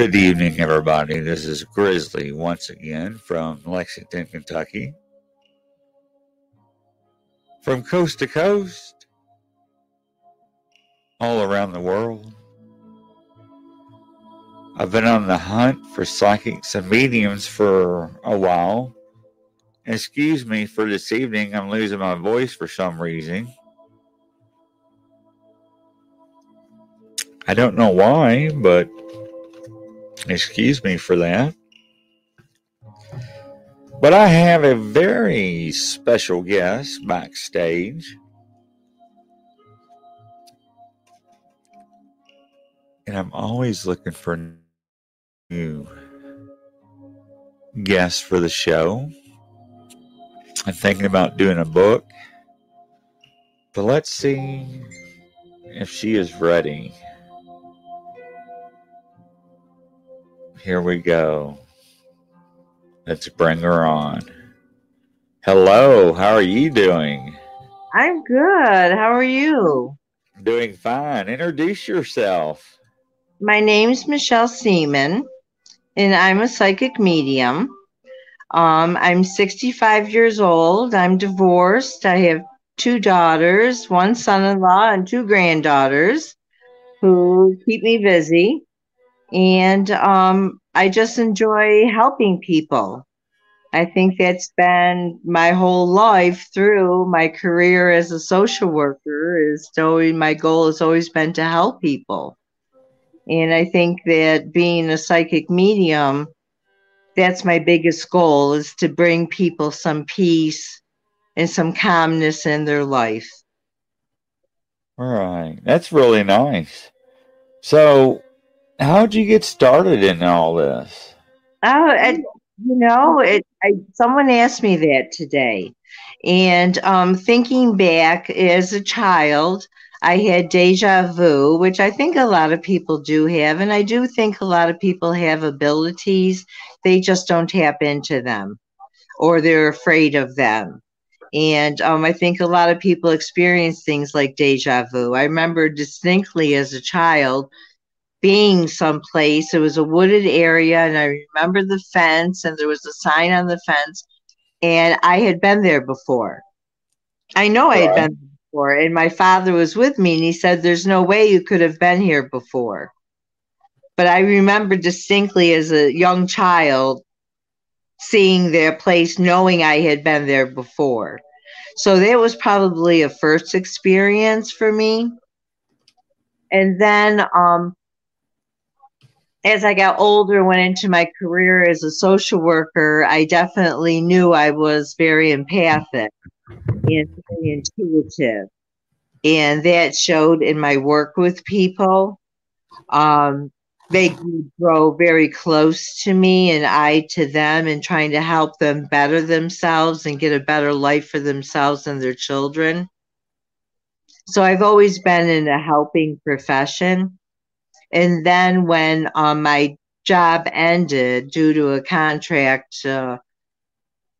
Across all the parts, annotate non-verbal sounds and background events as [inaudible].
Good evening, everybody. This is Grizzly once again from Lexington, Kentucky. From coast to coast, all around the world. I've been on the hunt for psychics and mediums for a while. Excuse me for this evening, I'm losing my voice for some reason. I don't know why, but Excuse me for that. But I have a very special guest backstage. And I'm always looking for new guests for the show. I'm thinking about doing a book. But let's see if she is ready. Here we go. Let's bring her on. Hello, how are you doing? I'm good. How are you? Doing fine. Introduce yourself. My name's Michele Seaman, and I'm a psychic medium. Um, I'm 65 years old. I'm divorced. I have two daughters, one son in law, and two granddaughters who keep me busy and um, I just enjoy helping people. I think that's been my whole life through my career as a social worker. Is always my goal has always been to help people, and I think that being a psychic medium, that's my biggest goal is to bring people some peace and some calmness in their life. All right, that's really nice. So, How'd you get started in all this? Oh, and, you know, it, I, someone asked me that today. And um, thinking back as a child, I had deja vu, which I think a lot of people do have. And I do think a lot of people have abilities, they just don't tap into them or they're afraid of them. And um, I think a lot of people experience things like deja vu. I remember distinctly as a child being someplace. It was a wooded area, and I remember the fence, and there was a sign on the fence, and I had been there before. I know I had been there before, and my father was with me, and he said, There's no way you could have been here before. But I remember distinctly as a young child seeing their place, knowing I had been there before. So that was probably a first experience for me. And then um, as I got older, went into my career as a social worker, I definitely knew I was very empathic and very intuitive. And that showed in my work with people. Um, they grow very close to me and I to them and trying to help them better themselves and get a better life for themselves and their children. So I've always been in a helping profession. And then when um, my job ended due to a contract uh,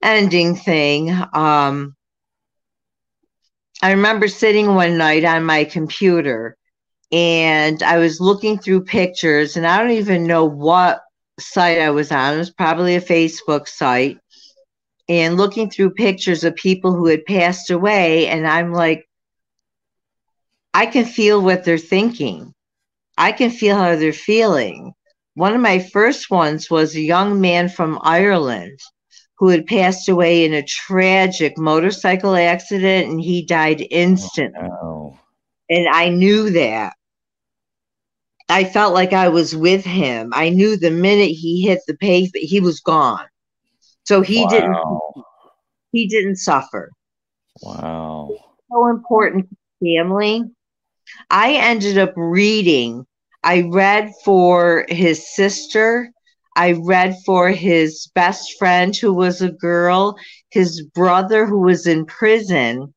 ending thing, um, I remember sitting one night on my computer and I was looking through pictures, and I don't even know what site I was on. It was probably a Facebook site. And looking through pictures of people who had passed away, and I'm like, I can feel what they're thinking. I can feel how they're feeling. One of my first ones was a young man from Ireland who had passed away in a tragic motorcycle accident and he died instantly. Oh, And I knew that. I felt like I was with him. I knew the minute he hit the pavement, he was gone. So he wow. didn't he didn't suffer. Wow. So important family. I ended up reading I read for his sister. I read for his best friend, who was a girl. His brother, who was in prison,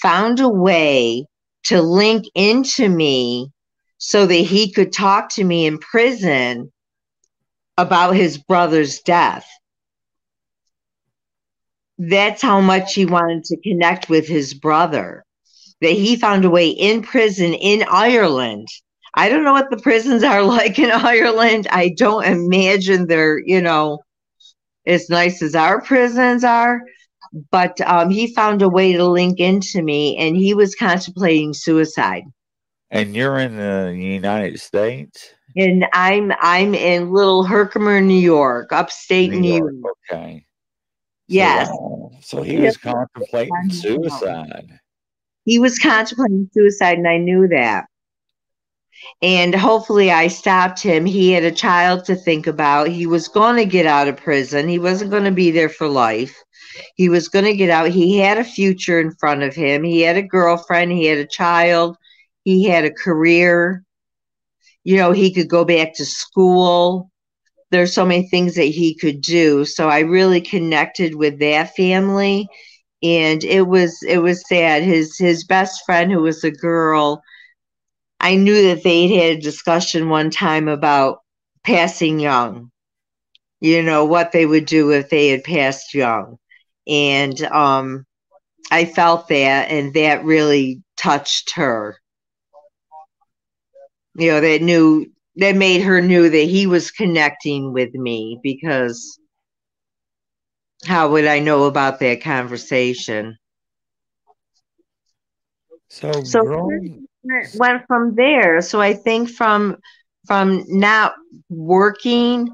found a way to link into me so that he could talk to me in prison about his brother's death. That's how much he wanted to connect with his brother. That he found a way in prison in Ireland I don't know what the prisons are [laughs] like in Ireland. I don't imagine they're, you know, as nice as our prisons are. But um, he found a way to link into me, and he was contemplating suicide. And you're in the United States. And I'm I'm in Little Herkimer, New York, upstate New, New York. York. Okay. Yes. So, so he was contemplating suicide. He was contemplating suicide, and I knew that. And hopefully, I stopped him. He had a child to think about. He was going to get out of prison. He wasn't going to be there for life. He was going to get out. He had a future in front of him. He had a girlfriend. He had a child. He had a career. You know, he could go back to school. There's so many things that he could do. So I really connected with that family. And it was it was sad. His his best friend, who was a girl, I knew that they'd had a discussion one time about passing young. You know what they would do if they had passed young, and um, I felt that, and that really touched her you know that knew that made her knew that he was connecting with me because how would I know about that conversation? So, so growing... went from there. So I think from from not working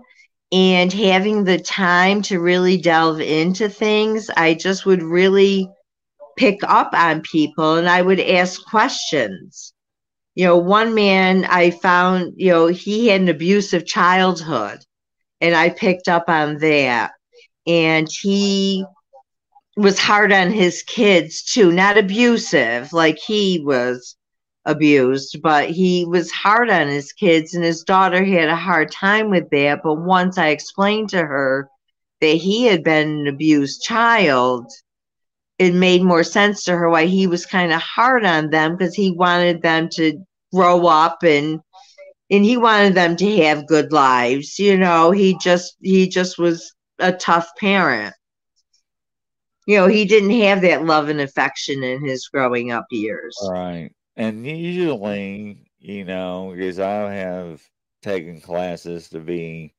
and having the time to really delve into things, I just would really pick up on people and I would ask questions you know, one man I found, you know, he had an abusive childhood, and I picked up on that. And he was hard on his kids too, not abusive like he was abused, but he was hard on his kids, and his daughter had a hard time with that. But once I explained to her that he had been an abused child, it made more sense to her why he was kind of hard on them because he wanted them to grow up and and he wanted them to have good lives you know? He just he just was a tough parent. You know he didn't have that love and affection in his growing up years. Right and usually you know because i have taken classes to be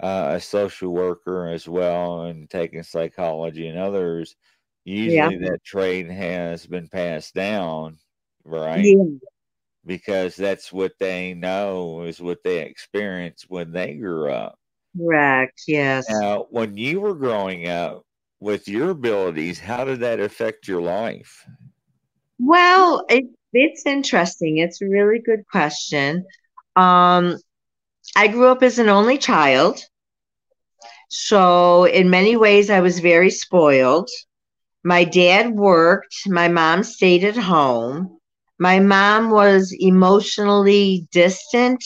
uh, a social worker as well and taking psychology and others usually yeah. that trade has been passed down right yeah because that's what they know is what they experienced when they grew up. Correct. Yes. Now, when you were growing up with your abilities, how did that affect your life? Well, it, it's interesting. It's a really good question. Um, I grew up as an only child. So, in many ways, I was very spoiled. My dad worked, my mom stayed at home. My mom was emotionally distant,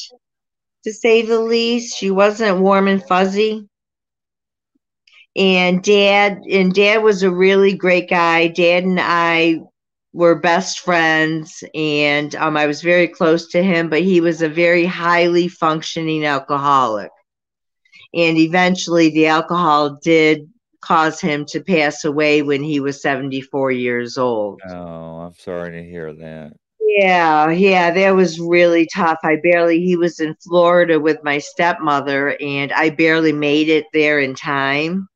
to say the least. She wasn't warm and fuzzy. And dad and dad was a really great guy. Dad and I were best friends and um, I was very close to him, but he was a very highly functioning alcoholic. And eventually the alcohol did cause him to pass away when he was 74 years old. Oh, I'm sorry to hear that. Yeah, yeah, that was really tough. I barely, he was in Florida with my stepmother, and I barely made it there in time.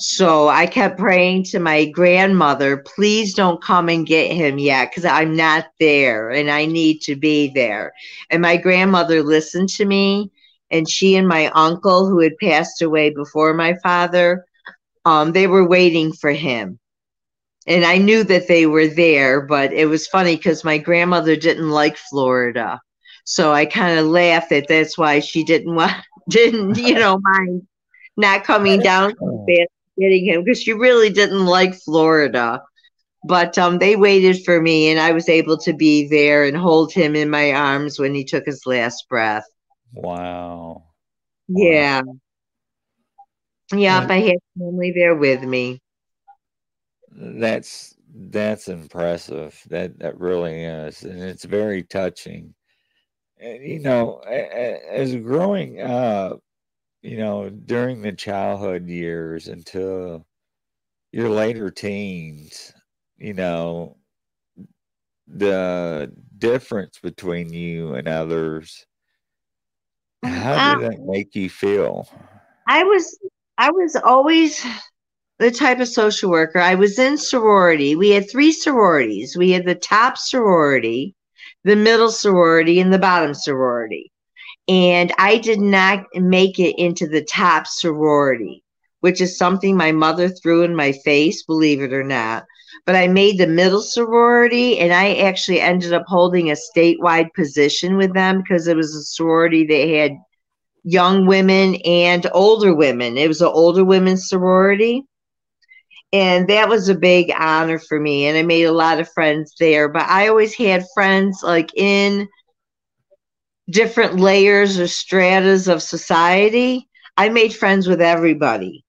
So I kept praying to my grandmother, please don't come and get him yet because I'm not there and I need to be there. And my grandmother listened to me, and she and my uncle, who had passed away before my father, um, they were waiting for him and I knew that they were there, but it was funny because my grandmother didn't like Florida. So I kind of laughed that that's why she didn't [laughs] want, didn't, you know, mind not coming down getting him because she really didn't like Florida. But um, they waited for me, and I was able to be there and hold him in my arms when he took his last breath. Wow. Yeah. Wow. Yep, I had family there with me that's that's impressive. That that really is, and it's very touching. And, you know, as growing up, you know, during the childhood years until your later teens, you know, the difference between you and others. How did uh, that make you feel? I was I was always the type of social worker. I was in sorority. We had three sororities. We had the top sorority, the middle sorority, and the bottom sorority. And I did not make it into the top sorority, which is something my mother threw in my face, believe it or not. But I made the middle sorority and I actually ended up holding a statewide position with them because it was a sorority that had young women and older women. It was an older women's sorority. And that was a big honor for me. And I made a lot of friends there. But I always had friends like in different layers or stratas of society. I made friends with everybody.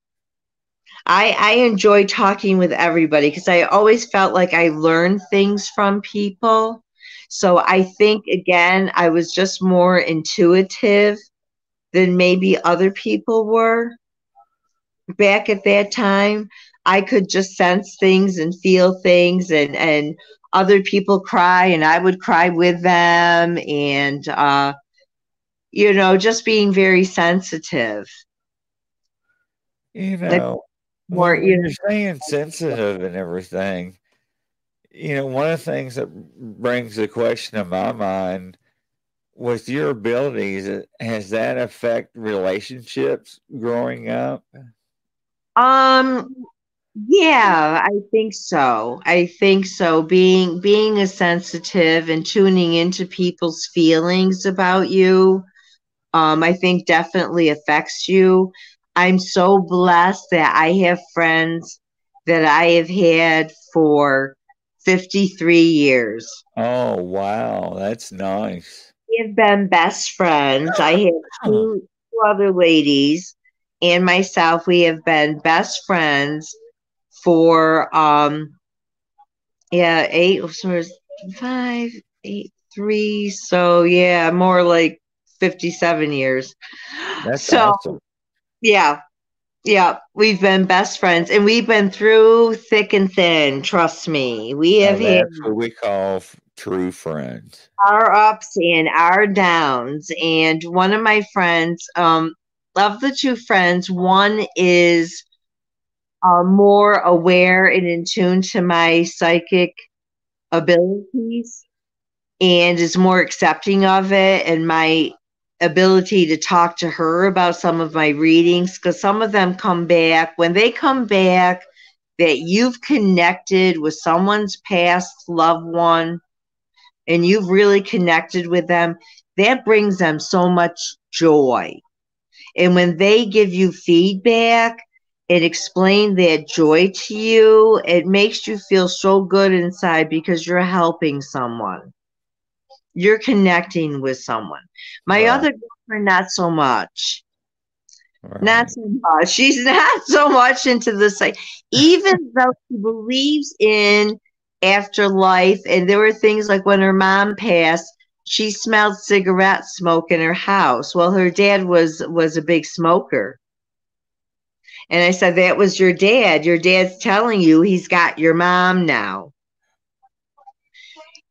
I, I enjoy talking with everybody because I always felt like I learned things from people. So I think, again, I was just more intuitive than maybe other people were back at that time. I could just sense things and feel things and and other people cry and I would cry with them and uh you know just being very sensitive. You know, more you know, you're saying sensitive and everything. You know, one of the things that brings the question to my mind with your abilities, has that affect relationships growing up? Um, yeah, I think so. I think so. Being being a sensitive and tuning into people's feelings about you, um, I think definitely affects you. I'm so blessed that I have friends that I have had for 53 years. Oh, wow. That's nice We have been best friends. I have [laughs] two, two other ladies and myself. We have been best friends for um yeah eight five eight three so yeah more like 57 years that's so awesome. yeah yeah we've been best friends and we've been through thick and thin trust me we have had, that's what we call true friends. Our ups and our downs. And one of my friends, um, of the two friends, one is uh, more aware and in tune to my psychic abilities and is more accepting of it and my ability to talk to her about some of my readings because some of them come back when they come back that you've connected with someone's past loved one and you've really connected with them, that brings them so much joy. And when they give you feedback and explain that joy to you, it makes you feel so good inside because you're helping someone. You're connecting with someone. My other girlfriend, not so much. Right. Not so much. [laughs] She's not so much into this. Like, even [laughs] though she believes in afterlife. And there were things like when her mom passed, she smelled cigarette smoke in her house. Well, her dad was was a big smoker. And I said, That was your dad. Your dad's telling you he's got your mom now.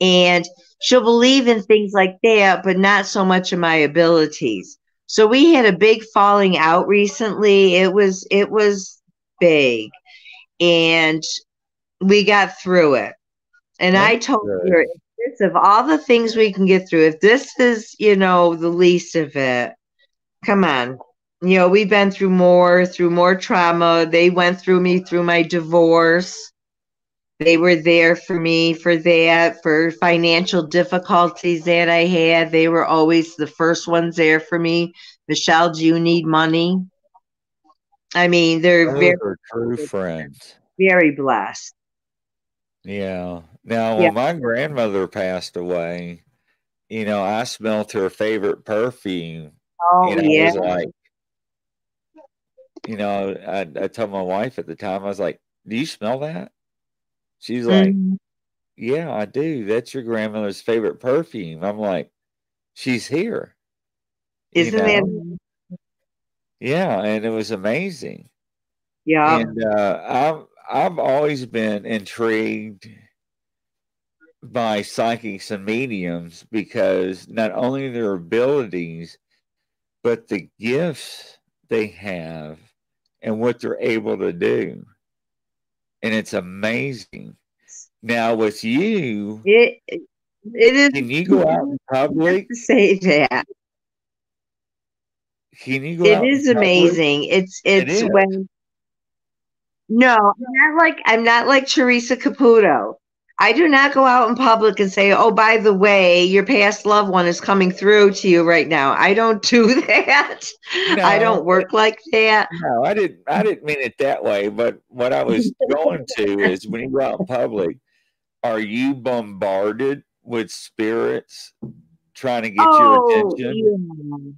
And she'll believe in things like that, but not so much in my abilities. So we had a big falling out recently. It was it was big. And we got through it. And That's I told good. her, this of all the things we can get through, if this is, you know, the least of it, come on. You know, we've been through more, through more trauma. They went through me through my divorce. They were there for me for that, for financial difficulties that I had. They were always the first ones there for me. Michele, do you need money? I mean, they're Those very true friends. Very blessed. Yeah. Now, when my grandmother passed away, you know, I smelled her favorite perfume. Oh, you know, yeah. like, you know, I, I told my wife at the time, I was like, Do you smell that? She's like, mm-hmm. Yeah, I do. That's your grandmother's favorite perfume. I'm like, She's here. Isn't it? Yeah, and it was amazing. Yeah. And uh, I've I've always been intrigued by psychics and mediums because not only their abilities, but the gifts they have and what they're able to do. And it's amazing. Now with you, it it is. Can you go out in public? Say that. Can you go? It is amazing. It's it's it when. No, I'm not like I'm not like Theresa Caputo. I do not go out in public and say, "Oh, by the way, your past loved one is coming through to you right now." I don't do [laughs] that. No, I don't work like that. No, I didn't. I didn't mean it that way. But what I was [laughs] going to is, when you go out in public, are you bombarded with spirits trying to get oh, your attention? Yeah.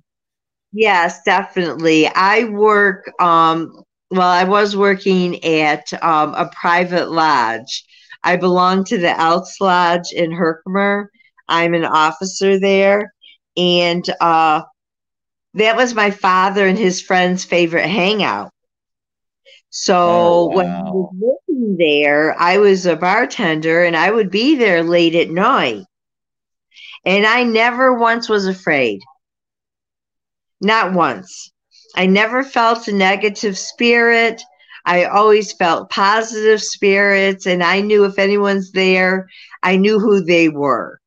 Yes, definitely. I work. Um, well, I was working at um, a private lodge I belong to the Elks Lodge in Herkimer. I'm an officer there. And uh, that was my father and his friend's favorite hangout. So oh, wow. when I was working there, I was a bartender and I would be there late at night. And I never once was afraid. Not once. I never felt a negative spirit. I always felt positive spirits, and I knew if anyone's there, I knew who they were.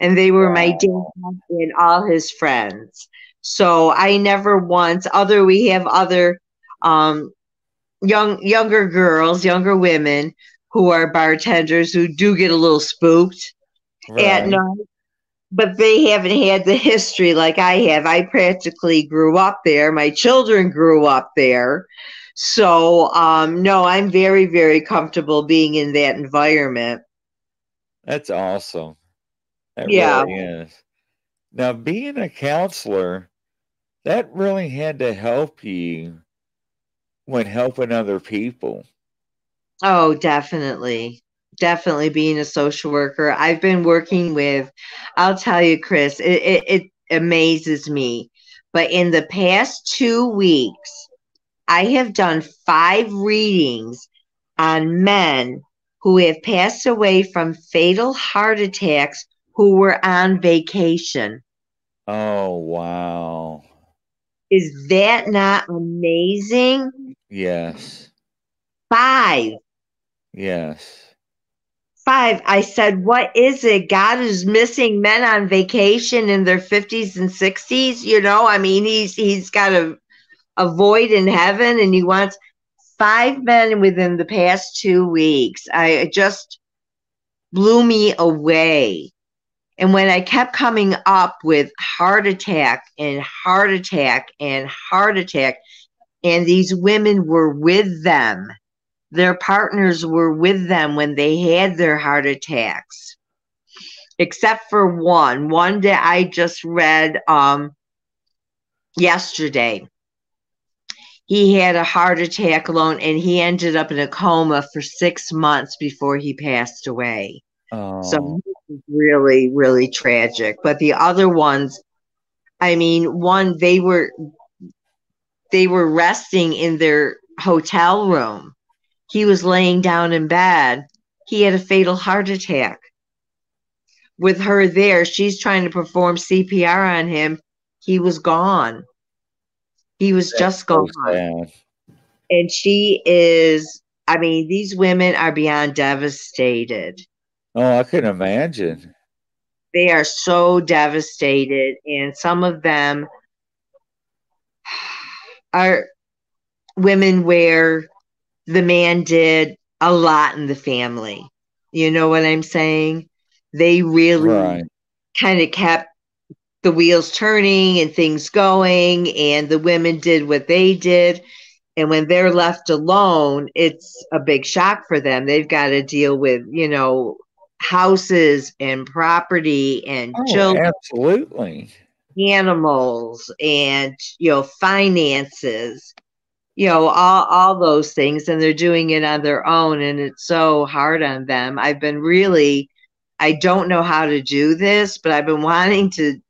And they were my dad and all his friends. So I never once, other we have other um, young younger girls, younger women who are bartenders who do get a little spooked right. at night but they haven't had the history like I have. I practically grew up there. My children grew up there. So, um, no, I'm very, very comfortable being in that environment. That's awesome. That yeah. Really is. Now, being a counselor, that really had to help you when helping other people. Oh, definitely. Definitely being a social worker. I've been working with, I'll tell you, Chris, it, it, it amazes me. But in the past two weeks, I have done five readings on men who have passed away from fatal heart attacks who were on vacation. Oh, wow. Is that not amazing? Yes. Five. Yes. Five. I said, what is it? God is missing men on vacation in their 50s and 60s. You know, I mean, he's he's got a a void in heaven and he wants five men within the past two weeks. I just blew me away. And when I kept coming up with heart attack and heart attack and heart attack, and these women were with them, their partners were with them when they had their heart attacks, except for one. One that I just read um, yesterday he had a heart attack alone and he ended up in a coma for six months before he passed away. Oh. So really, really tragic. But the other ones, I mean, one they were they were resting in their hotel room. He was laying down in bed. He had a fatal heart attack. With her there, she's trying to perform CPR on him. He was gone. He was That's just gone. So and she is, I mean, these women are beyond devastated. Oh, I can imagine. They are so devastated. And some of them are women where the man did a lot in the family. You know what I'm saying? They really right. kind of kept the wheels turning and things going, and the women did what they did. And when they're left alone, it's a big shock for them. They've got to deal with, you know, houses and property and oh, children. Absolutely. Animals and, you know, finances, you know, all, all those things. And they're doing it on their own. And it's so hard on them. I've been really, I don't know how to do this, but I've been [laughs] wanting to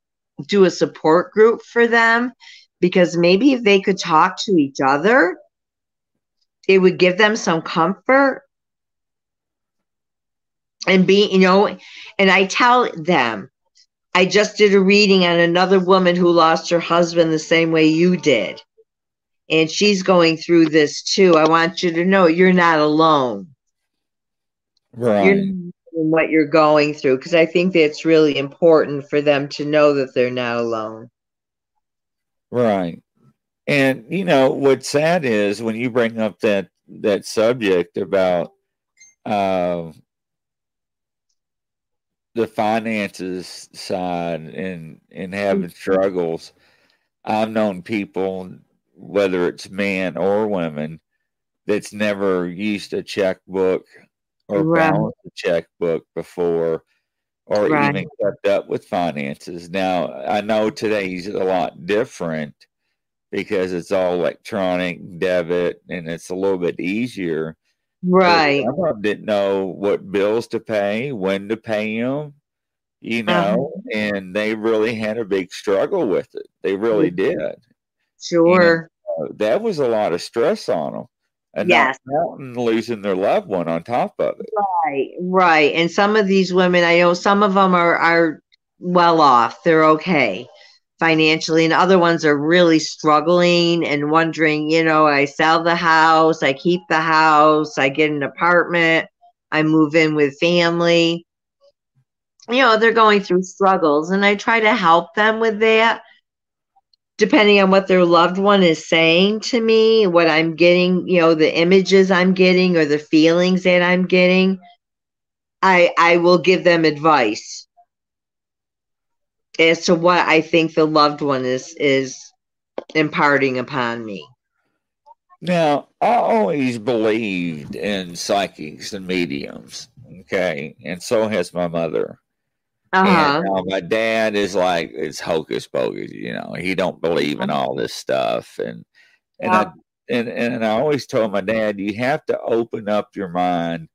do a support group for them because maybe if they could talk to each other, it would give them some comfort. and be, you know, and I tell them, I just did a reading on another woman who lost her husband the same way you did. And she's going through this too. I want you to know you're not alone. Right. You're what you're going through because I think that's really important for them to know that they're not alone. Right. And you know what's sad is when you bring up that that subject about uh, the finances side and and having struggles. I've known people, whether it's men or women, that's never used a checkbook or right. balanced a checkbook before or right. even kept up with finances. Now, I know today's a lot different because it's all electronic debit and it's a little bit easier. Right. I didn't know what bills to pay, when to pay them, you uh-huh. know, uh-huh. and they really had a big struggle with it. They really did. Sure. uh, that was a lot of stress on them. And yes. not losing their loved one on top of it. Right, right. And some of these women, I know some of them are, are well off. They're okay financially and other ones are really struggling and wondering you know i sell the house i keep the house i get an apartment i move in with family you know they're going through struggles and i try to help them with that depending on what their loved one is saying to me what i'm getting you know the images i'm getting or the feelings that i'm getting i i will give them advice as to what I think the loved one is is imparting upon me. Now, I always believed in psychics and mediums, okay, and so has my mother. Uh-huh. And, my dad is like it's hocus pocus, you know. He don't believe in all this stuff, and and. I and and I always told my dad, you have to open up your mind,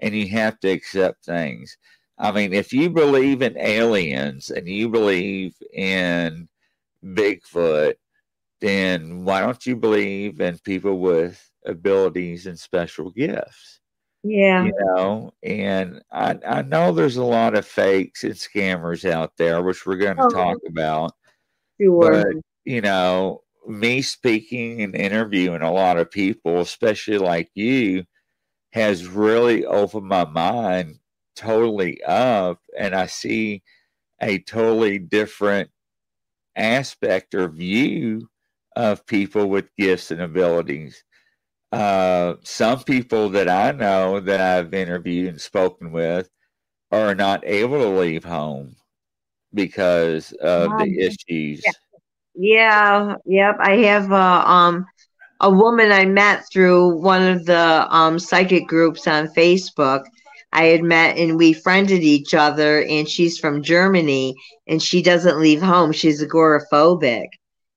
and you have to accept things. I mean, if you believe in aliens and you believe in Bigfoot, then why don't you believe in people with abilities and special gifts? Yeah. You know, and I, I know there's a lot of fakes and scammers out there, which we're going to oh, talk about. Sure. But, you know, me speaking and interviewing a lot of people, especially like you, has really opened my mind totally up and I see a totally different aspect or view of people with gifts and abilities. Uh, some people that I know that I've interviewed and spoken with are not able to leave home because of um, the issues. Yeah. yeah, yep. I have uh, um a woman I met through one of the um psychic groups on Facebook I had met and we friended each other, and she's from Germany and she doesn't leave home. She's agoraphobic.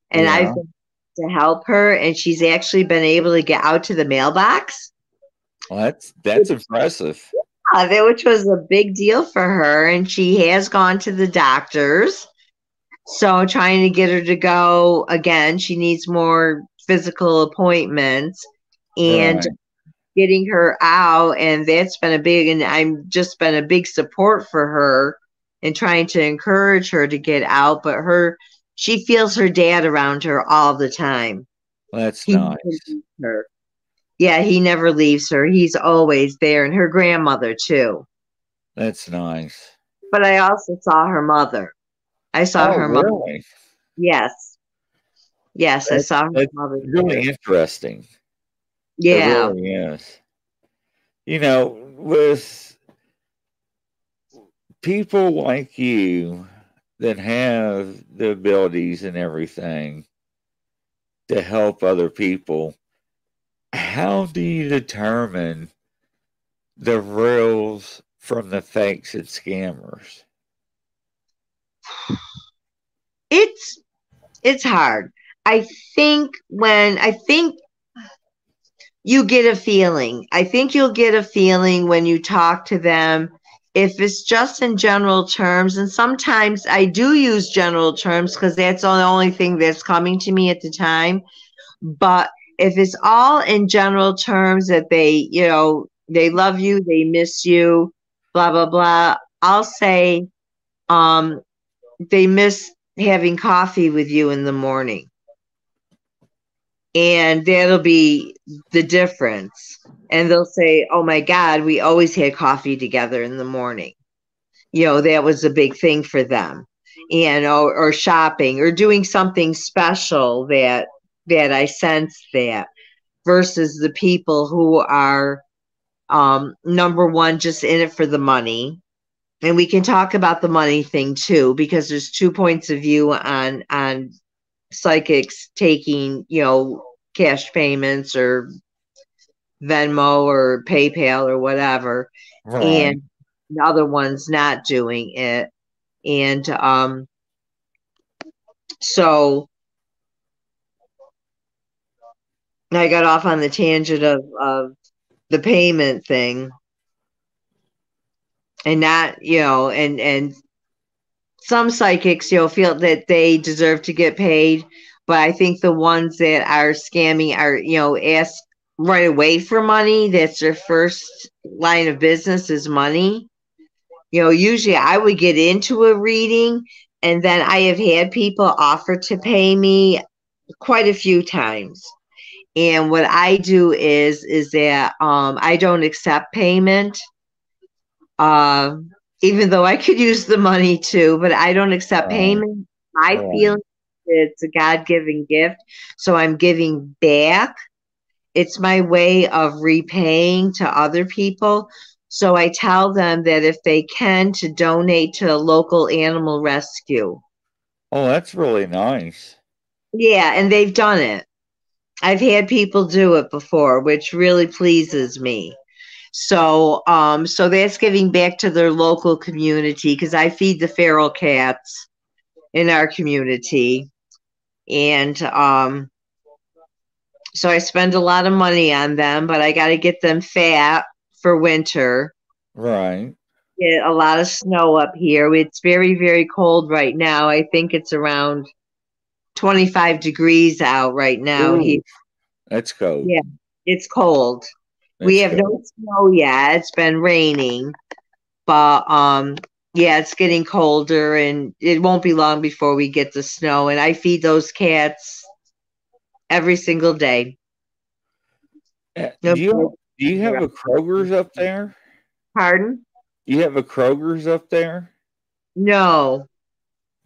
And yeah. I've been to help her, and she's actually been able to get out to the mailbox. Well, that's that's impressive. Yeah, that which was a big deal for her, and she has gone to the doctors. So trying to get her to go again, she needs more physical appointments. And right getting her out and that's been a big and i'm just been a big support for her and trying to encourage her to get out but her she feels her dad around her all the time that's he nice her. yeah he never leaves her he's always there and her grandmother too that's nice but i also saw her mother i saw oh, her really? mother yes yes that's, i saw her mother really too. interesting yeah. Really is. You know, with people like you that have the abilities and everything to help other people, how do you determine the reals from the fakes and scammers? It's it's hard. I think when I think you get a feeling. I think you'll get a feeling when you talk to them. If it's just in general terms, and sometimes I do use general terms because that's the only thing that's coming to me at the time. But if it's all in general terms that they, you know, they love you, they miss you, blah blah blah. I'll say, um, they miss having coffee with you in the morning. And that'll be the difference. And they'll say, Oh my God, we always had coffee together in the morning. You know, that was a big thing for them. And or, or shopping or doing something special that that I sense that versus the people who are um number one just in it for the money and we can talk about the money thing too because there's two points of view on on psychics taking you know cash payments or venmo or paypal or whatever. Right. and the other one's not doing it. And um so i got off on the tangent of of the payment thing. And not you know and and some psychics you know feel that they deserve to get paid. But i think the ones that are scamming are you know ask right away for money that's their first line of business is money you know usually i would get into a reading and then i have had people offer to pay me quite a few times and what i do is is that um i don't accept payment uh, even though I could use the money too, but I don't accept payment. I feel it's a God given gift. So I'm giving back. It's my way of repaying to other people. So I tell them that if they can, to donate to a local animal rescue. Oh, that's really nice. Yeah, and they've done it. I've had people do it before, which really pleases me. So, um, so that's giving back to their local community because I feed the feral cats in our community, and um, so I spend a lot of money on them, but I got to get them fat for winter. Right. Get a lot of snow up here. It's very, very cold right now. I think it's around 25 degrees out right now. Ooh, That's cold. Yeah, it's cold we have no snow yet. It's been raining, but um, yeah, it's getting colder, and it won't be long before we get the snow. And I feed those cats every single day. Uh, do you do you have a Kroger's up there? Pardon? You have a Kroger's up there? No.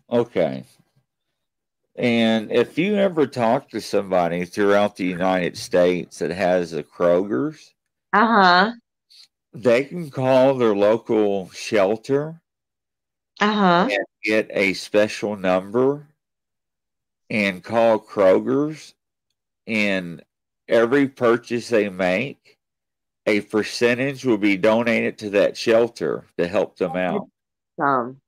Okay. And if you ever talk to somebody throughout the United States that has a Kroger's, uh huh. They can call their local shelter. Uh huh. And get a special number and call Kroger's. And every purchase they make, a percentage will be donated to that shelter to help them out. Um,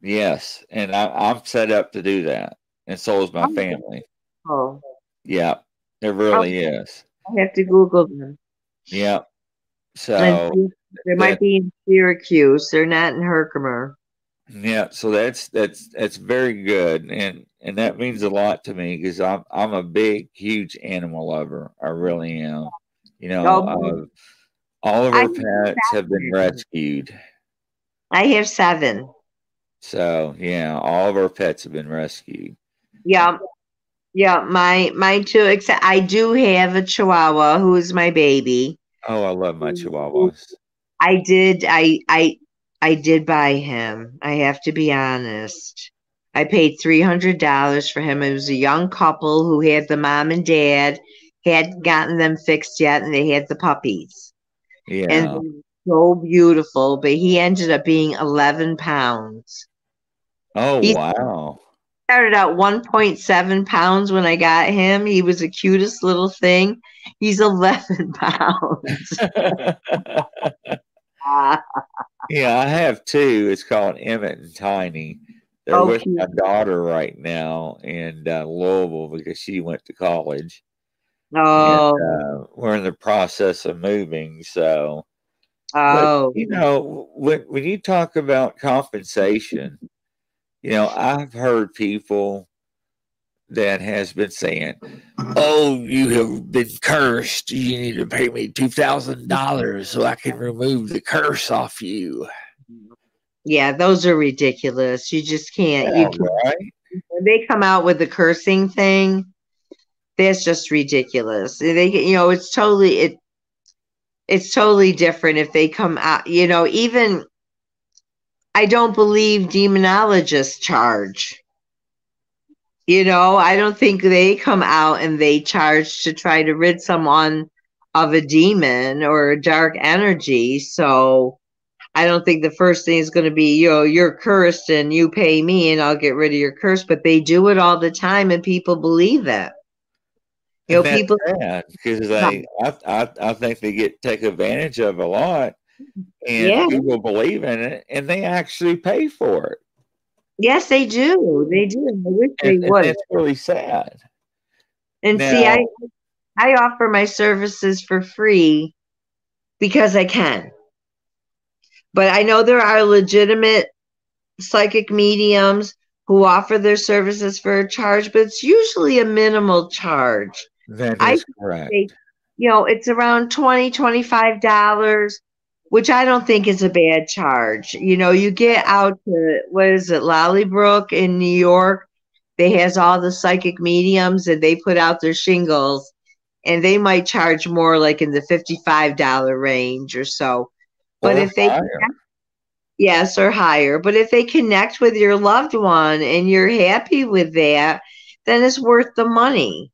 yes. And I, am set up to do that. And so is my family. Oh. Yeah, it really is. I have to Google them. Yeah. So they might be in Syracuse. They're not in Herkimer. Yeah, so that's that's that's very good, and and that means a lot to me because I'm I'm a big, huge animal lover. I really am. You know, oh, uh, all of our pets have been rescued. I have seven. So yeah, all of our pets have been rescued. Yeah, yeah. My my two. Except I do have a Chihuahua who is my baby. Oh, I love my chihuahuas. I did. I I I did buy him. I have to be honest. I paid three hundred dollars for him. It was a young couple who had the mom and dad hadn't gotten them fixed yet, and they had the puppies. Yeah, and so beautiful. But he ended up being eleven pounds. Oh wow! started out 1.7 pounds when I got him. He was the cutest little thing. He's [laughs] 11 pounds. [laughs] yeah, I have two. It's called Emmett and Tiny. They're oh, with cute. my daughter right now in uh, Louisville because she went to college. Oh, and, uh, we're in the process of moving. So, oh, but, you know, when when you talk about compensation, you know, I've heard people that has been saying, "Oh, you have been cursed. You need to pay me two thousand dollars so I can remove the curse off you." Yeah, those are ridiculous. You just can't. Yeah, you can't. right? When they come out with the cursing thing, that's just ridiculous. They, you know, it's totally it. It's totally different if they come out. You know, even I don't believe demonologists charge. You know, I don't think they come out and they charge to try to rid someone of a demon or a dark energy. So I don't think the first thing is going to be, you know, you're cursed and you pay me and I'll get rid of your curse. But they do it all the time and people believe that. You know, And people. because I, I, I think they get taken advantage of a lot, and Yeah. people believe in it, and they actually pay for it, Yes, they do. They do. I wish they and, and would. that's really sad. And see, I I offer my services for free because I can. But I know there are legitimate psychic mediums who offer their services for a charge, but it's usually a minimal charge. That I correct. they- You know, it's around 20 $25, which I don't think is a bad charge. You know, you get out to what is it, Lollybrook in New York, they has all the psychic mediums and they put out their shingles and they might charge more like in the $55 range or so. But if they higher. yes or higher, but if they connect with your loved one and you're happy with that, then it's worth the money.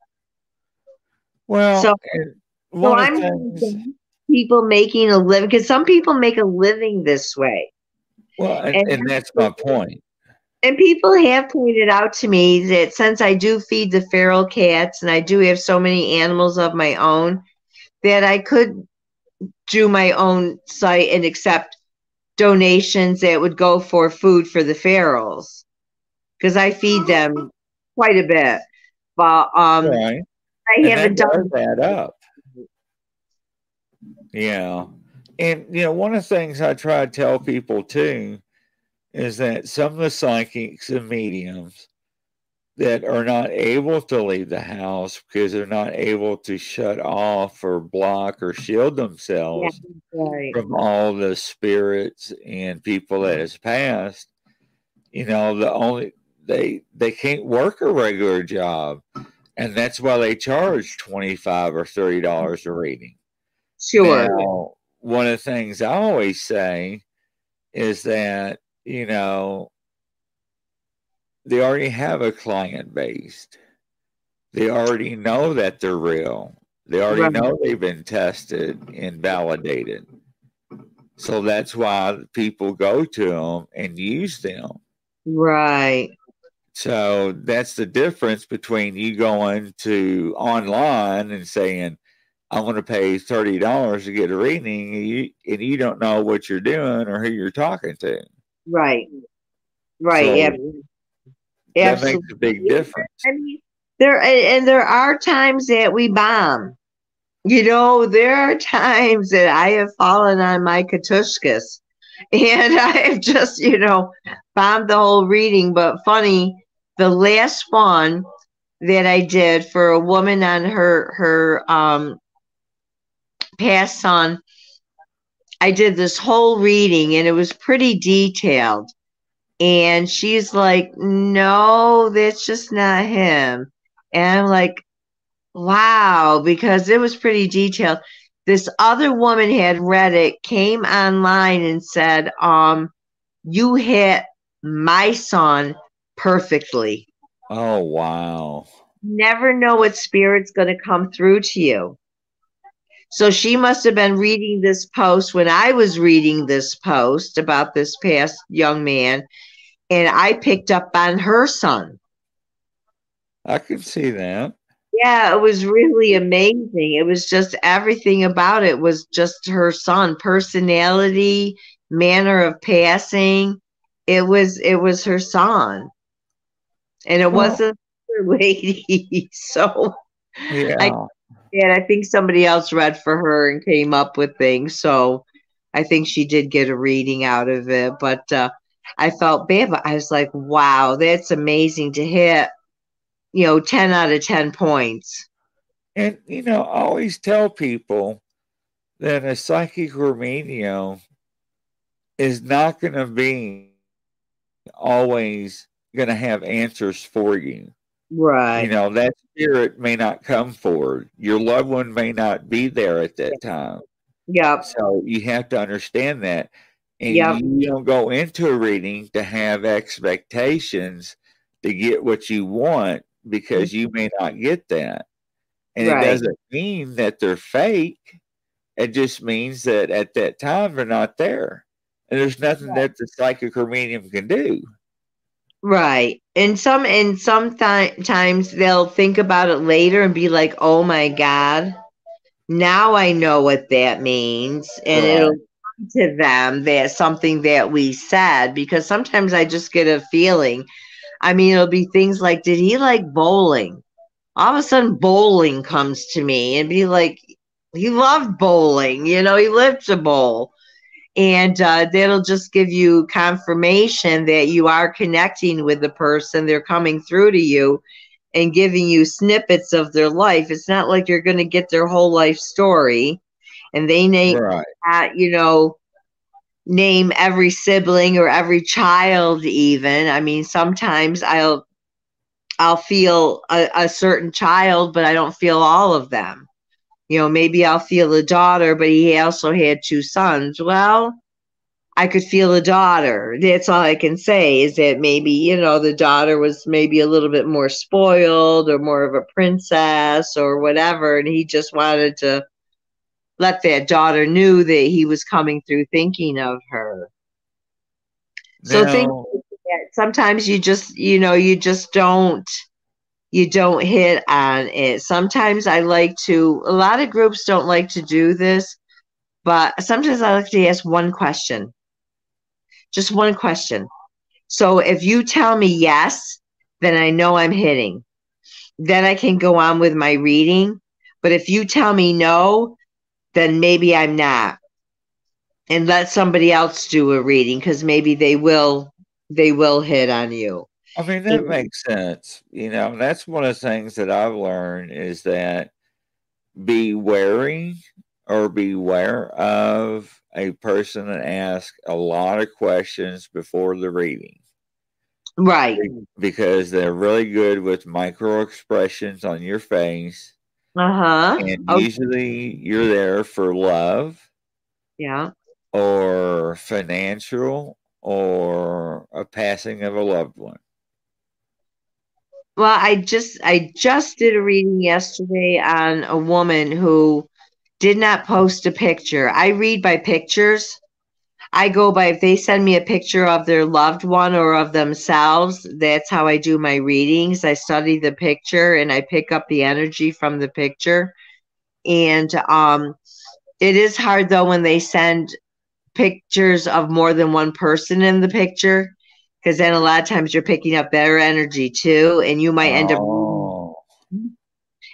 well, so- uh, So I'm things, people making a living because some people make a living this way. well, and, and and that's my point. And people have pointed out to me that since I do feed the feral cats and I do have so many animals of my own, that I could do my own site and accept donations that would go for food for the ferals because I feed them quite a bit. But um, right? I haven't done that up. Yeah. And you know, one of the things I try to tell people too is that some of the psychics and mediums that are not able to leave the house because they're not able to shut off or block or shield themselves right. from all the spirits and people that has passed, you know, the only they they can't work a regular job. And that's why they charge twenty five or thirty dollars a reading. Sure. Now, one of the things I always say is that, you know, they already have a client base. They already know that they're real. They already Right. know they've been tested and validated. So that's why people go to them and use them. Right. So that's the difference between you going to online and saying, I'm going to pay thirty dollars to get a reading, and you, and you don't know what you're doing or who you're talking to. Right. Right. So, yeah. That Absolutely. makes a big difference. I mean, there and and there are times that we bomb. You know, there are times that I have fallen on my katushkas, [laughs] and I have just, you know, bombed the whole reading. But funny, the last one that I did for a woman on her her um past son, I did this whole reading, and it was pretty detailed. And she's like, no, that's just not him. And I'm like, wow, because it was pretty detailed. This other woman had read it, came online and said, um, you hit my son perfectly. Oh wow! Never know what spirit's going to come through to you. So she must have been reading this post when I was reading this post about this past young man, and I picked up on her son. I could see that. Yeah, it was really amazing. It was just everything about it was just her son, personality, manner of passing. It was it was her son. And it Well- wasn't [laughs] her lady. So Yeah, and I think somebody else read for her and came up with things. So I think she did get a reading out of it. But uh, I felt bad. But I was like, wow, that's amazing to hit, you know, 10 out of 10 points. and you know, I always tell people that a psychic or medium is not going to be always going to have answers for you. Right. You know, that spirit may not come forward. Your loved one may not be there at that time. Yep. So you have to understand that. And Yep. you don't go into a reading to have expectations to get what you want because mm-hmm. you may not get that. And Right. it doesn't mean that they're fake. It just means that at that time they're not there. And there's nothing that the psychic or medium can do. Right. And some and sometimes they'll think about it later and be like, "Oh my god, now I know what that means." And Right. it'll to them that something that we said because sometimes I just get a feeling. I mean, it'll be things like, "Did he like bowling?" All of a sudden bowling comes to me and be like, he loved bowling, you know, he lived to bowl and uh, that'll just give you confirmation that you are connecting with the person they're coming through to you and giving you snippets of their life it's not like you're going to get their whole life story and they name Right. that you know name every sibling or every child even i mean sometimes i'll i'll feel a, a certain child but i don't feel all of them you know, maybe I'll feel a daughter, but he also had two sons. Well, I could feel a daughter. That's all I can say is that maybe, you know, the daughter was maybe a little bit more spoiled or more of a princess or whatever. And he just wanted to let that daughter knew that he was coming through thinking of her. So think sometimes you just, you know, you just don't you don't hit on it. Sometimes I like to, a lot of groups don't like to do this, but sometimes I like to ask one question. Just one question. So if you tell me yes, then I know I'm hitting. Then I can go on with my reading. But if you tell me no, then maybe I'm not. And let somebody else do a reading because maybe they will they will hit on you. I mean, that Mhm. makes sense. You know, that's one of the things that I've learned is that be wary or beware of a person that asks a lot of questions before the reading Right. because they're really good with micro expressions on your face. Uh-huh. And Okay. usually you're there for love Yeah. or financial or a passing of a loved one. Well, I just I just did a reading yesterday on a woman who did not post a picture. I read by pictures. I go by if they send me a picture of their loved one or of themselves, that's how I do my readings. I study the picture and I pick up the energy from the picture. And um it is hard though when they send pictures of more than one person in the picture because then a lot of times you're picking up their energy too and you might end up Oh,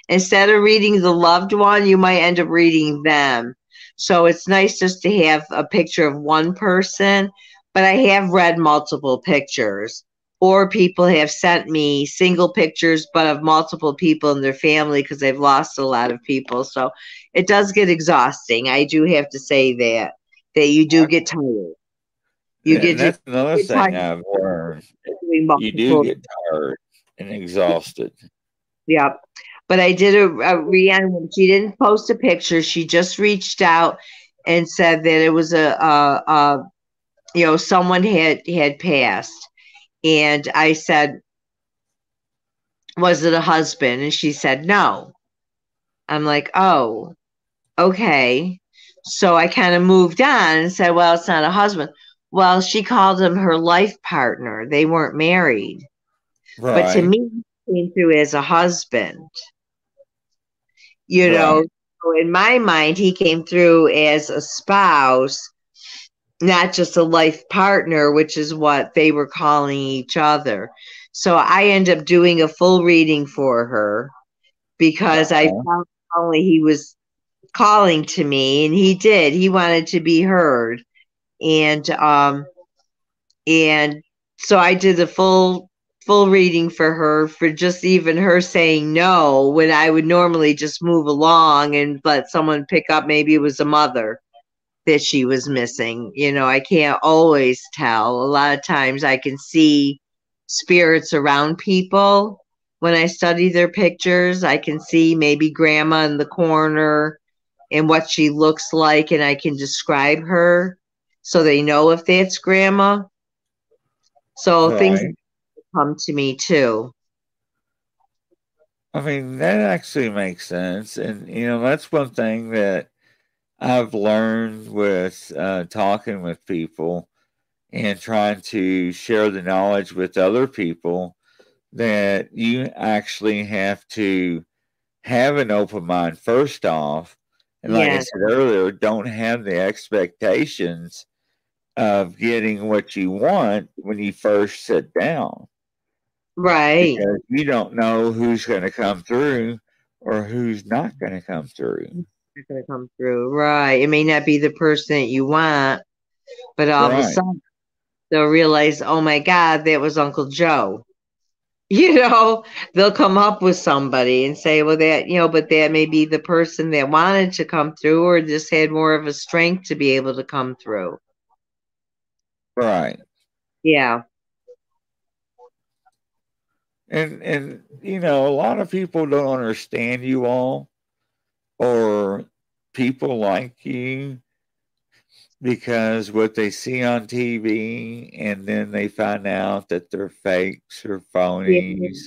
instead of reading the loved one you might end up reading them so it's nice just to have a picture of one person but i have read multiple pictures or people have sent me single pictures but of multiple people in their family because they've lost a lot of people so it does get exhausting i do have to say that that you do get tired you yeah, get that's another thing tired. I've learned. You do get tired and exhausted. Yeah. But I did a, a Rihanna when she didn't post a picture. She just reached out and said that it was a, a, a you know, someone had had passed. And I said, Was it a husband? And she said, No. I'm like, Oh, okay. So I kind of moved on and said, Well, it's not a husband. Well, she called him her life partner. They weren't married. Right. But to me, he came through as a husband. You Right. know, so in my mind, he came through as a spouse, not just a life partner, which is what they were calling each other. So I end up doing a full reading for her because I Uh-huh. found only he was calling to me, and he did. He wanted to be heard, and um, and so I did the full full reading for her for just even her saying no when I would normally just move along and let someone pick up maybe it was a mother that she was missing. You know, I can't always tell. A lot of times I can see spirits around people when I study their pictures. I can see maybe grandma in the corner and what she looks like, and I can describe her so they know if that's grandma. So things come to me too. I mean, that actually makes sense. And, you know, that's one thing that I've learned with uh, talking with people and trying to share the knowledge with other people that you actually have to have an open mind first off. And like. I said earlier, don't have the expectations of getting what you want when you first sit down. Right. Because you don't know who's going to come through or who's not going to come through going to come through. Right. It may not be the person that you want, but all right. of a sudden they'll realize, oh my God, that was Uncle Joe. [laughs] You know, they'll come up with somebody and say, well, that, you know, but that may be the person that wanted to come through or just had more of a strength to be able to come through. Right. Yeah. And and you know, a lot of people don't understand you all or people like you because what they see on TV and then they find out that they're fakes or phonies.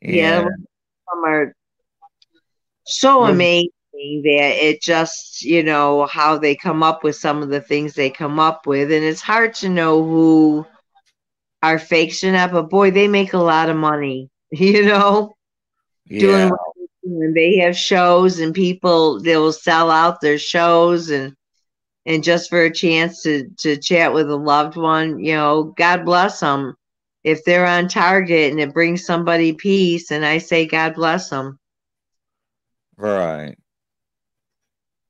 Yeah, some are so mm-hmm. amazing that it just, you know, how they come up with some of the things they come up with. And it's hard to know who are fakes or not, but boy, they make a lot of money, [laughs] you know, yeah. doing and they have shows and people they will sell out their shows and and just for a chance to to chat with a loved one you know? God bless them if they're on target and it brings somebody peace and i say god bless them right.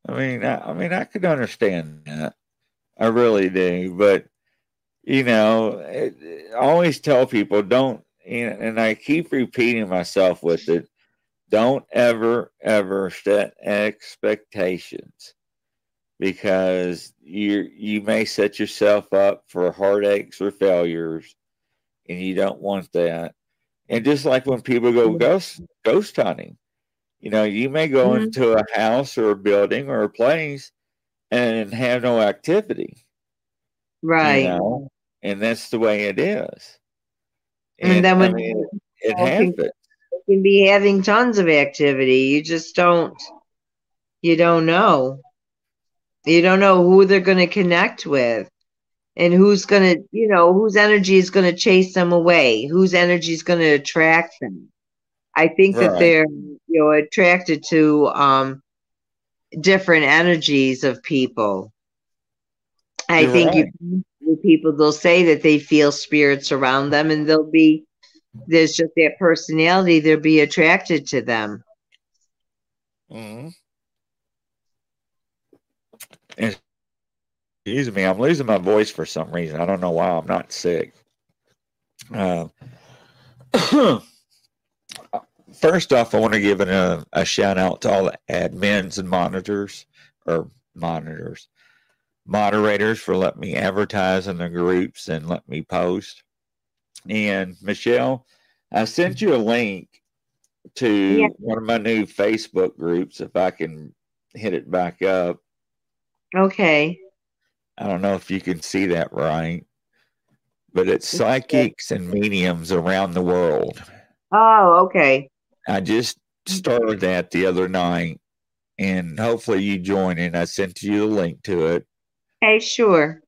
I mean I, I mean i could understand that. I really do but you know it, i always tell people don't and i keep repeating myself with it don't ever, ever set expectations because you you may set yourself up for heartaches or failures, and you don't want that. And just like when people go ghost ghost hunting, you know, you may go mm-hmm. into a house or a building or a place and have no activity, right? You know? And that's the way it is. And, and then when I mean, it, it happens can be having tons of activity. You just don't, you don't know. You don't know who they're going to connect with and who's going to, you know, whose energy is going to chase them away, whose energy is going to attract them. I think right. that they're, you know, attracted to um, different energies of people. I think you people they'll say that they feel spirits around them and they'll be there's just that personality, they'll be attracted to them. Mm-hmm. Excuse me, I'm losing my voice for some reason. I don't know why. I'm not sick. Uh, [clears throat] first off, I want to give a, a shout out to all the admins and monitors or monitors, moderators for letting me advertise in the groups and let me post. And Michele, I sent you a link to yeah. one of my new Facebook groups if I can hit it back up. Okay. I don't know if you can see that right, but it's psychics and mediums around the world. Oh, okay. I just started that the other night, and hopefully you join in. I sent you the link to it. Hey, sure.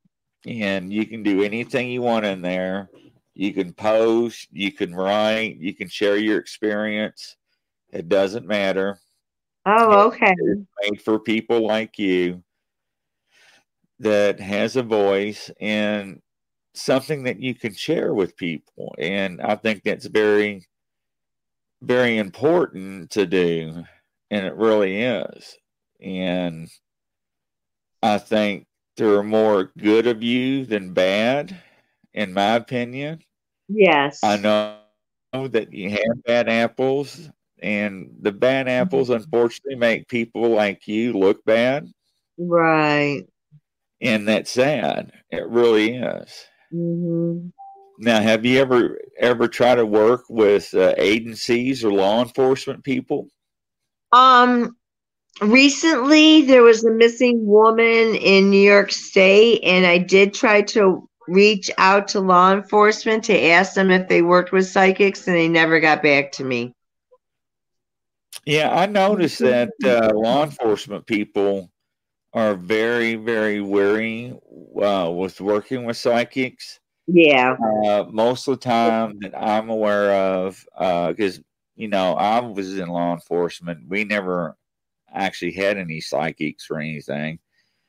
And you can do anything you want in there. You can post, you can write, you can share your experience. It doesn't matter. Oh, okay. It's made for people like you that has a voice and something that you can share with people. And I think that's very, very important to do. And it really is. And I think there are more good of you than bad in my opinion. Yes. I know that you have bad apples, and the bad apples, mm-hmm. unfortunately, make people like you look bad. Right. and that's sad. It really is. Mm-hmm. Now, have you ever ever tried to work with uh, agencies or law enforcement people? Um, recently there was a missing woman in New York State, and I did try to reach out to law enforcement to ask them if they worked with psychics, and they never got back to me. Yeah, I noticed that uh, law enforcement people are very, very wary uh, with working with psychics. Yeah. Uh, most of the time that I'm aware of, because, uh, you know, I was in law enforcement. We never actually had any psychics or anything.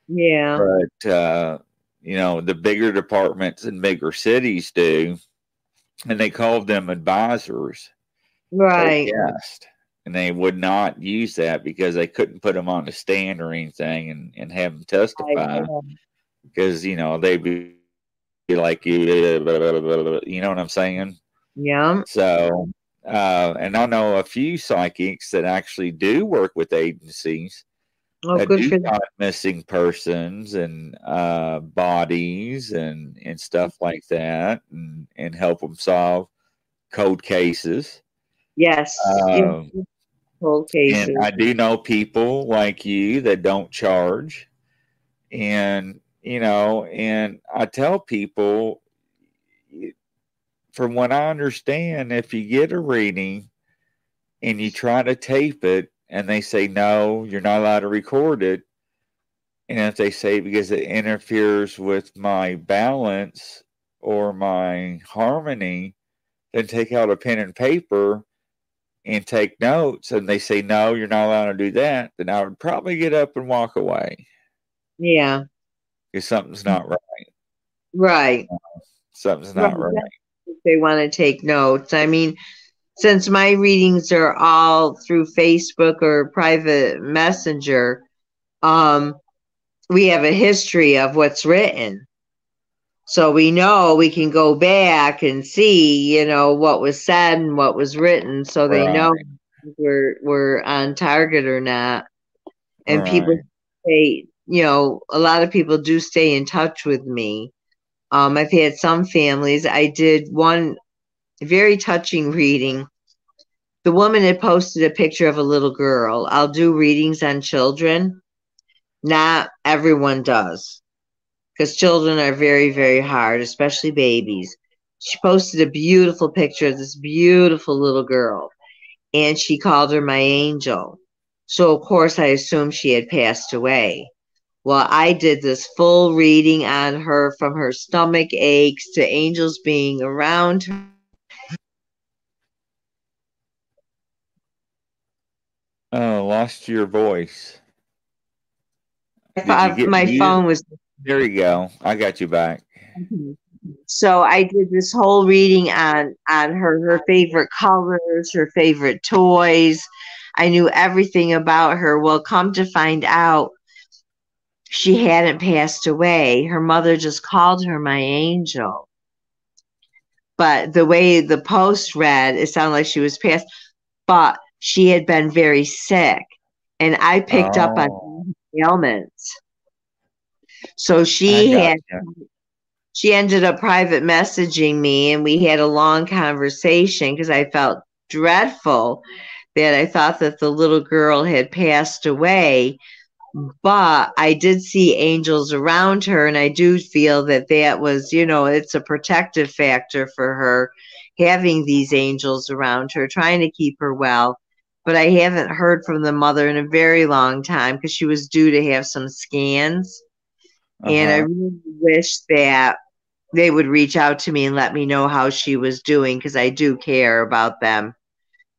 Yeah. But, uh, you know, the bigger departments and bigger cities do, and they called them advisors. Right. Yes and they would not use that because they couldn't put them on the stand or anything and, and have them testify because you know they'd be like you you know what i'm saying yeah so uh, and i know a few psychics that actually do work with agencies oh, that good do for find missing persons and uh, bodies and and stuff like that and and help them solve cold cases yes um, Cold cases. And I do know people like you that don't charge. And, you know, and I tell people, from what I understand, if you get a reading and you try to tape it and they say, no, you're not allowed to record it. And if they say because it interferes with my balance or my harmony, then take out a pen and paper and take notes and they say no you're not allowed to do that then i would probably get up and walk away yeah because something's not right right something's not right, right. They want to take notes i mean since my readings are all through facebook or private messenger um we have a history of what's written so we know we can go back and see, you know, what was said and what was written, so they right. know we're we're on target or not. And right. people say, you know, a lot of people do stay in touch with me. Um, I've had some families. I did one very touching reading. The woman had posted a picture of a little girl. I'll do readings on children. Not everyone does because children are very, very hard, especially babies. She posted a beautiful picture of this beautiful little girl, and she called her my angel. So, of course, I assumed she had passed away. Well, I did this full reading on her from her stomach aches to angels being around her. Oh, lost your voice. my phone was there you go. I got you back. So I did this whole reading on on her her favorite colors, her favorite toys. I knew everything about her. Well, come to find out, she hadn't passed away. Her mother just called her my angel. But the way the post read, it sounded like she was passed, but she had been very sick. And I picked oh. up on oh. ailments. So she had she ended up private messaging me and we had a long conversation because I felt dreadful that I thought that the little girl had passed away. But I did see angels around her, and I do feel that that was, you know, it's a protective factor for her having these angels around her, trying to keep her well. But I haven't heard from the mother in a very long time because she was due to have some scans. Uh-huh. And I uh-huh. really wish that they would reach out to me and let me know how she was doing because I do care about them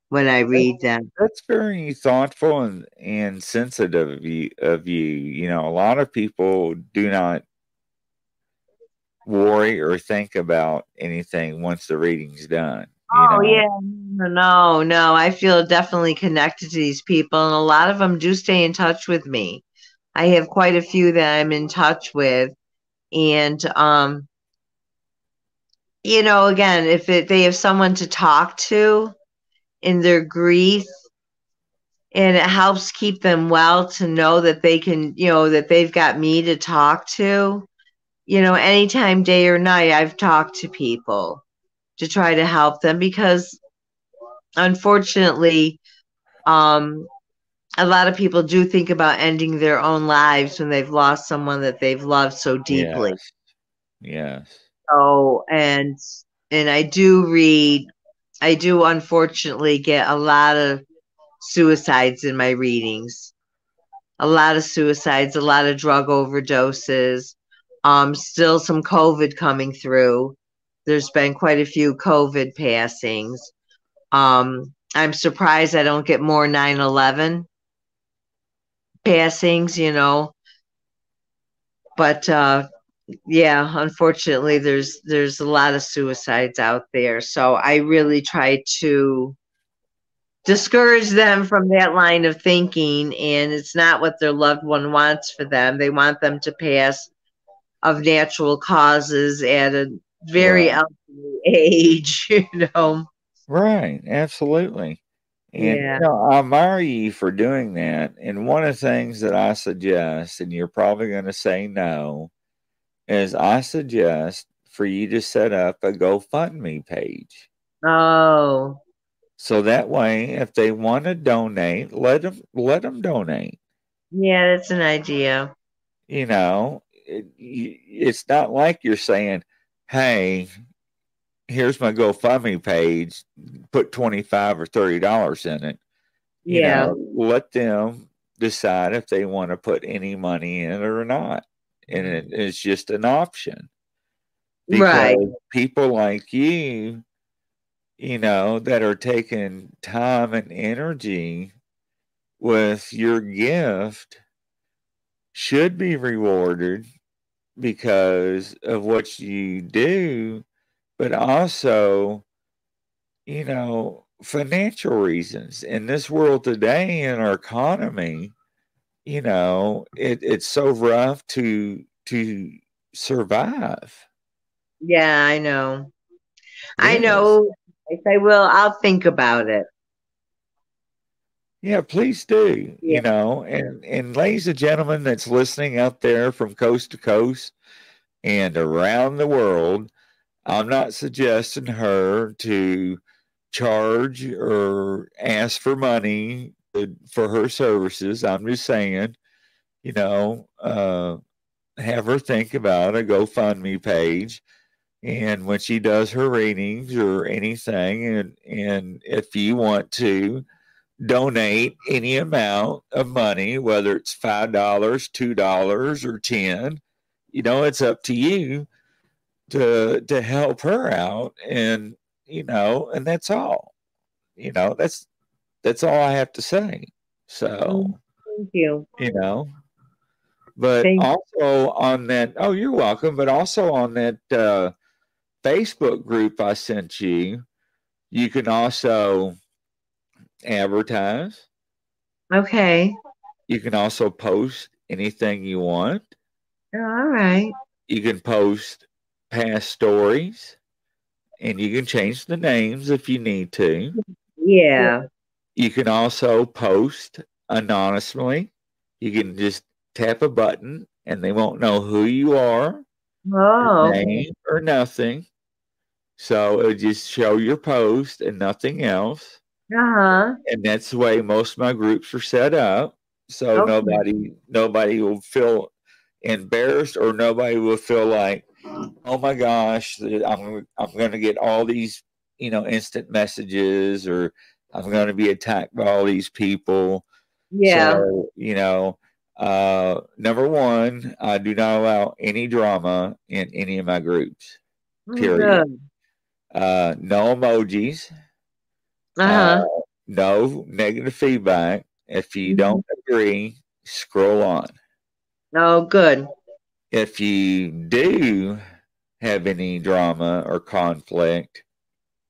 when I read them. That's very thoughtful and, and sensitive of you, of you. You know, a lot of people do not worry or think about anything once the reading's done. oh know? yeah, no, no. I feel definitely connected to these people, and a lot of them do stay in touch with me. I have quite a few that I'm in touch with. And, um, you know, again, if it, they have someone to talk to in their grief, and it helps keep them well to know that they can, you know, that they've got me to talk to. You know, anytime, day or night, I've talked to people to try to help them because unfortunately, um, a lot of people do think about ending their own lives when they've lost someone that they've loved so deeply. Yes. yes. So, and and I do read, I do unfortunately get a lot of suicides in my readings. A lot of suicides, a lot of drug overdoses. Um, still some COVID coming through. There's been quite a few COVID passings. Um, I'm surprised I don't get more 9 11 passings, you know. But uh, yeah, unfortunately, there's there's a lot of suicides out there. So I really try to discourage them from that line of thinking and it's not what their loved one wants for them they want them to pass of natural causes at a very right. elderly [laughs] age you know right absolutely and yeah. you know, I admire you for doing that. And one of the things that I suggest, and you're probably going to say no, is I suggest for you to set up a GoFundMe page. Oh, so that way, if they want to donate, let them let them donate. Yeah, that's an idea. You know, it, it's not like you're saying, "Hey, here's my GoFundMe page. Put twenty five or thirty dollars in it." You yeah, know, let them decide if they want to put any money in it or not, and mm-hmm. it's just an option. Because right. people like you you know, that are taking time and energy with your gift should be rewarded because of what you do, but also, you know, financial reasons. In this world today, in our economy, you know, it, it's so rough to to survive. Yeah, I know. Yes. I know if I will, I'll think about it. Yeah, please do. Yeah. You know, and and ladies and gentlemen that's listening out there from coast to coast and around the world, I'm not suggesting her to charge or ask for money for her services. I'm just saying, you know, uh, have her think about a GoFundMe page. And when she does her readings or anything and and if you want to donate any amount of money whether it's five dollars two dollars or ten you know it's up to you to to help her out. And you know and that's all. You know that's that's all i have to say so thank you you know but thank also on that oh you're welcome but also on that uh Facebook group I sent you, you can also advertise. Okay. You can also post anything you want. All right. You can post past stories and you can change the names if you need to. Yeah. You can also post anonymously. You can just tap a button and they won't know who you are, oh. name or nothing. So it'll just show your post and nothing else. Uh-huh. And that's the way most of my groups are set up. So okay. nobody nobody will feel embarrassed or nobody will feel like, oh my gosh, I'm I'm gonna get all these, you know, instant messages or I'm gonna be attacked by all these people. Yeah. So, you know, uh number one, I do not allow any drama in any of my groups. Oh, period. Good. Uh, no emojis. Uh-huh. Uh, no negative feedback. If you mm-hmm. don't agree, scroll on. Oh, good. If you do have any drama or conflict,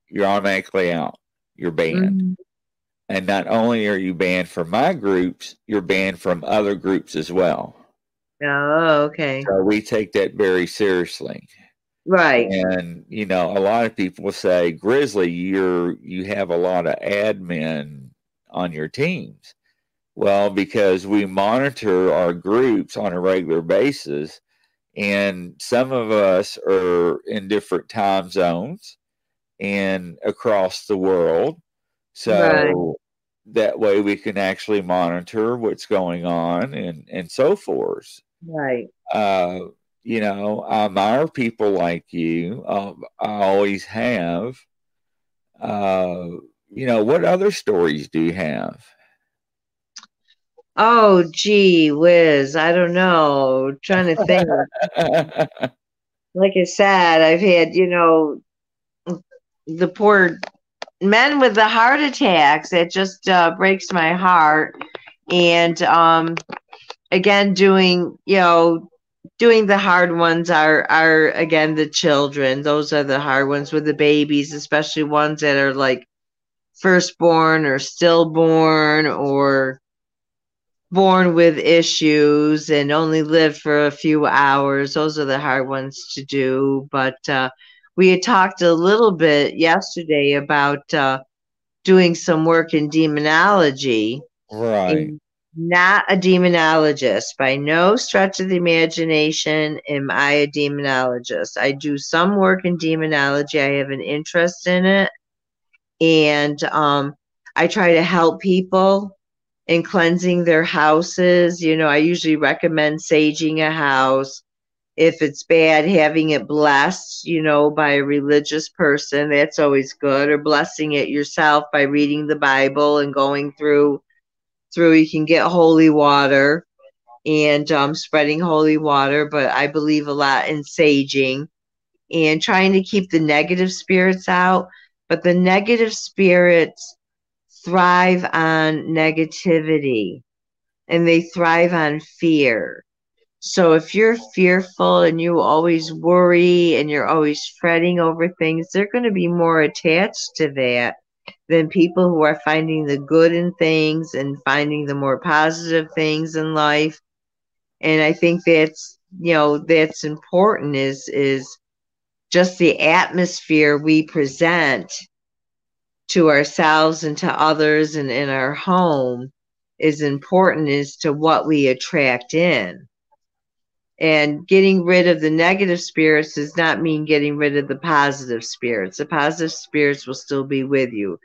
you're automatically out. You're banned. Mm-hmm. And not only are you banned from my groups, you're banned from other groups as well. Oh, okay. So we take that very seriously. Right. And you know, a lot of people say, Grizzly, you're you have a lot of admin on your teams. Well, because we monitor our groups on a regular basis, and some of us are in different time zones and across the world. So right. that way we can actually monitor what's going on and, and so forth. Right. Uh, you know, I admire people like you. Uh, I always have. Uh, you know, what other stories do you have? Oh, gee whiz. I don't know. I'm trying to think. [laughs] like I said, I've had, you know, the poor men with the heart attacks. It just uh, breaks my heart. And um, again, doing, you know, doing the hard ones are are again the children. Those are the hard ones with the babies, especially ones that are like firstborn or stillborn or born with issues and only lived for a few hours. Those are the hard ones to do. But uh, we had talked a little bit yesterday about uh, doing some work in demonology. Right. Not a demonologist. By no stretch of the imagination am I a demonologist. I do some work in demonology. I have an interest in it. And um, I try to help people in cleansing their houses. You know, I usually recommend saging a house. If it's bad, having it blessed, you know, by a religious person, that's always good, or blessing it yourself by reading the Bible and going through through you can get holy water and um, spreading holy water, but I believe a lot in saging and trying to keep the negative spirits out. But the negative spirits thrive on negativity and they thrive on fear. So if you're fearful and you always worry and you're always fretting over things, they're going to be more attached to that than people who are finding the good in things and finding the more positive things in life. And I think that's, you know, that's important is is just the atmosphere we present to ourselves and to others and in our home is important as to what we attract in. And getting rid of the negative spirits does not mean getting rid of the positive spirits. The positive spirits will still be with you.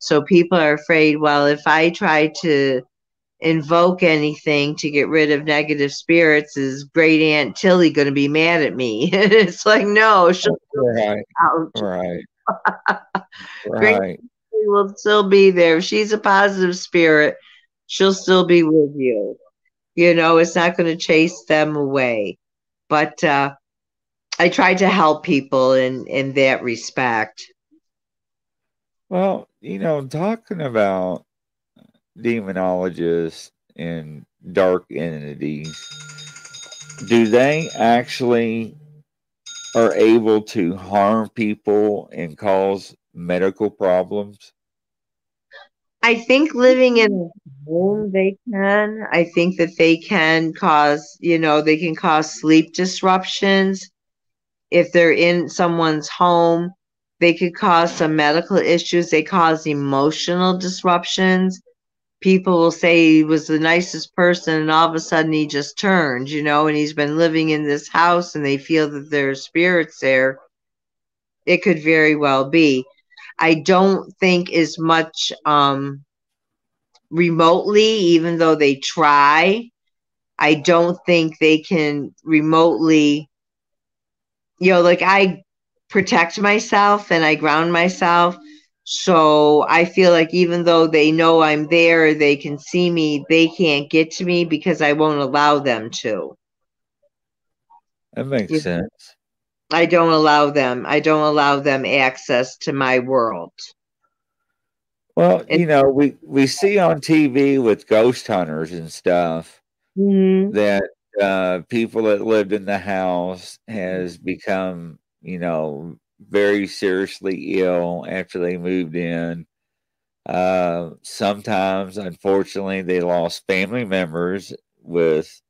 So people are afraid, well, if I try to invoke anything to get rid of negative spirits, is great Aunt Tilly going to be mad at me? [laughs] it's like, no, she'll right. Right. [laughs] right. will still be there. If she's a positive spirit, she'll still be with you. You know, it's not going to chase them away. But uh, I try to help people in in that respect. Well, you know, talking about demonologists and dark entities, do they actually are able to harm people and cause medical problems? I think living in a home they can. I think that they can cause, you know, they can cause sleep disruptions. If they're in someone's home, they could cause some medical issues. They cause emotional disruptions people will say he was the nicest person and all of a sudden he just turned, you know, and he's been living in this house and they feel that there are spirits there. It could very well be. I don't think as much um, remotely, even though they try. I don't think they can remotely, you know, like I protect myself and I ground myself so I feel like even though they know I'm there, they can see me, they can't get to me because I won't allow them to. That makes you, sense. I don't allow them. I don't allow them access to my world. Well, you know, we we see on TV with ghost hunters and stuff mm-hmm. that uh, people that lived in the house has become, you know, very seriously ill after they moved in. Uh, sometimes, unfortunately, they lost family members with,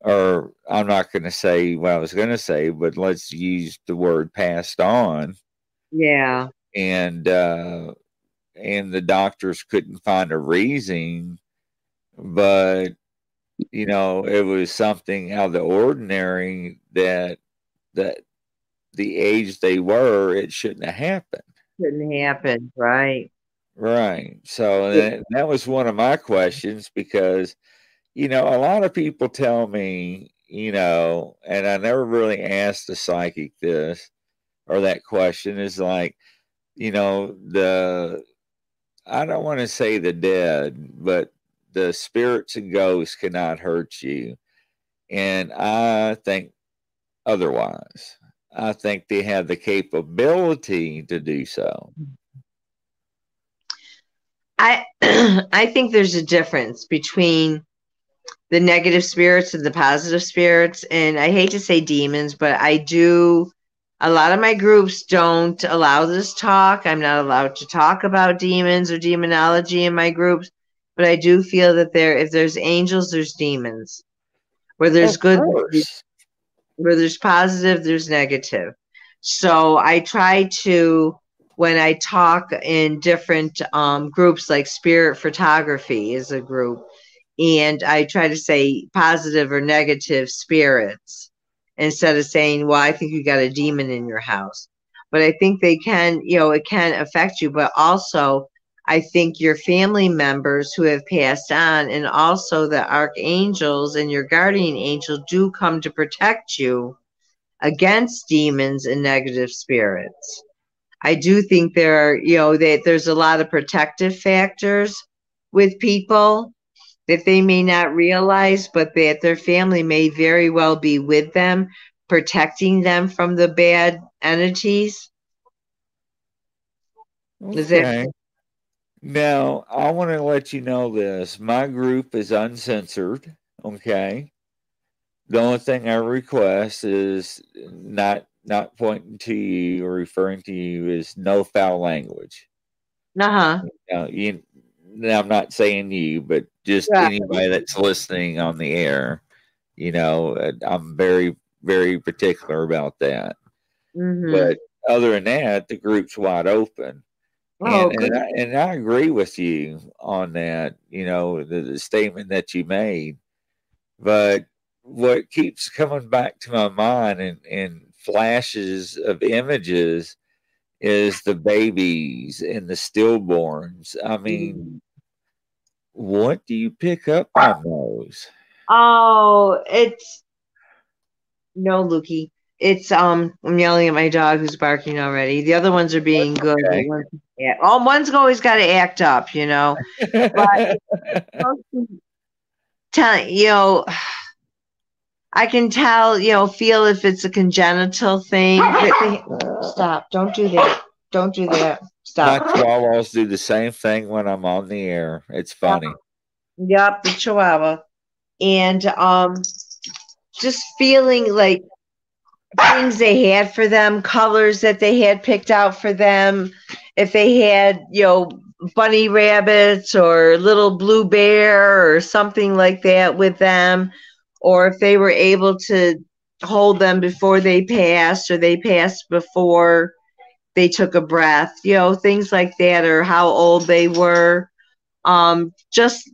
or I'm not going to say what I was going to say, but let's use the word passed on. Yeah. And, uh, and the doctors couldn't find a reason but you know, it was something out of the ordinary that that the age they were, it shouldn't have happened. Shouldn't happen, right? Right. So that, that was one of my questions because, you know, a lot of people tell me, you know, and I never really asked a psychic this or that question is like, you know, the, I don't want to say the dead, but the spirits and ghosts cannot hurt you. And I think otherwise. I think they have the capability to do so. I [clears throat] I think there's a difference between the negative spirits and the positive spirits and I hate to say demons, but I do a lot of my groups don't allow this talk. I'm not allowed to talk about demons or demonology in my groups, but I do feel that there if there's angels, there's demons. Where there's of good course where there's positive, there's negative. So I try to, when I talk in different um, groups, like Spirit Photography is a group, and I try to say positive or negative spirits instead of saying, well, I think you got a demon in your house. But I think they can, you know, it can affect you, but also I think your family members who have passed on and also the archangels and your guardian angel do come to protect you against demons and negative spirits. I do think there are, you know, that there's a lot of protective factors with people that they may not realize, but that their family may very well be with them, protecting them from the bad entities. Okay. Is that now, I want to let you know this. My group is uncensored. Okay. The only thing I request is not not pointing to you or referring to you is no foul language. Uh-huh. You, now I'm not saying you, but just right. anybody that's listening on the air. You know, uh, I'm very, very particular about that. Mm-hmm. But other than that, the group's wide open. Oh, and, and, I, and, I, agree with you on that, you know, the, the, statement that you made. But what keeps coming back to my mind and, and flashes of images is the babies and the stillborns. I mean, mm. What do you pick up on those? Oh, it's no, Lukey. It's um I'm yelling at my dog who's barking already. The other ones are being good. Okay. One's, yeah, oh, one's always got to act up, you know. But [laughs] [laughs] tell you know, I can tell, you know, feel if it's a congenital thing. [laughs] Stop! Don't do that! Don't do that! Stop! My chihuahuas do the same thing when I'm on the air. It's funny. Yep, the chihuahua, and um, just feeling like things they had for them, colors that they had picked out for them. If they had, you know, bunny rabbits or little blue bear or something like that with them, or if they were able to hold them before they passed or they passed before they took a breath, you know, things like that, or how old they were. Um, just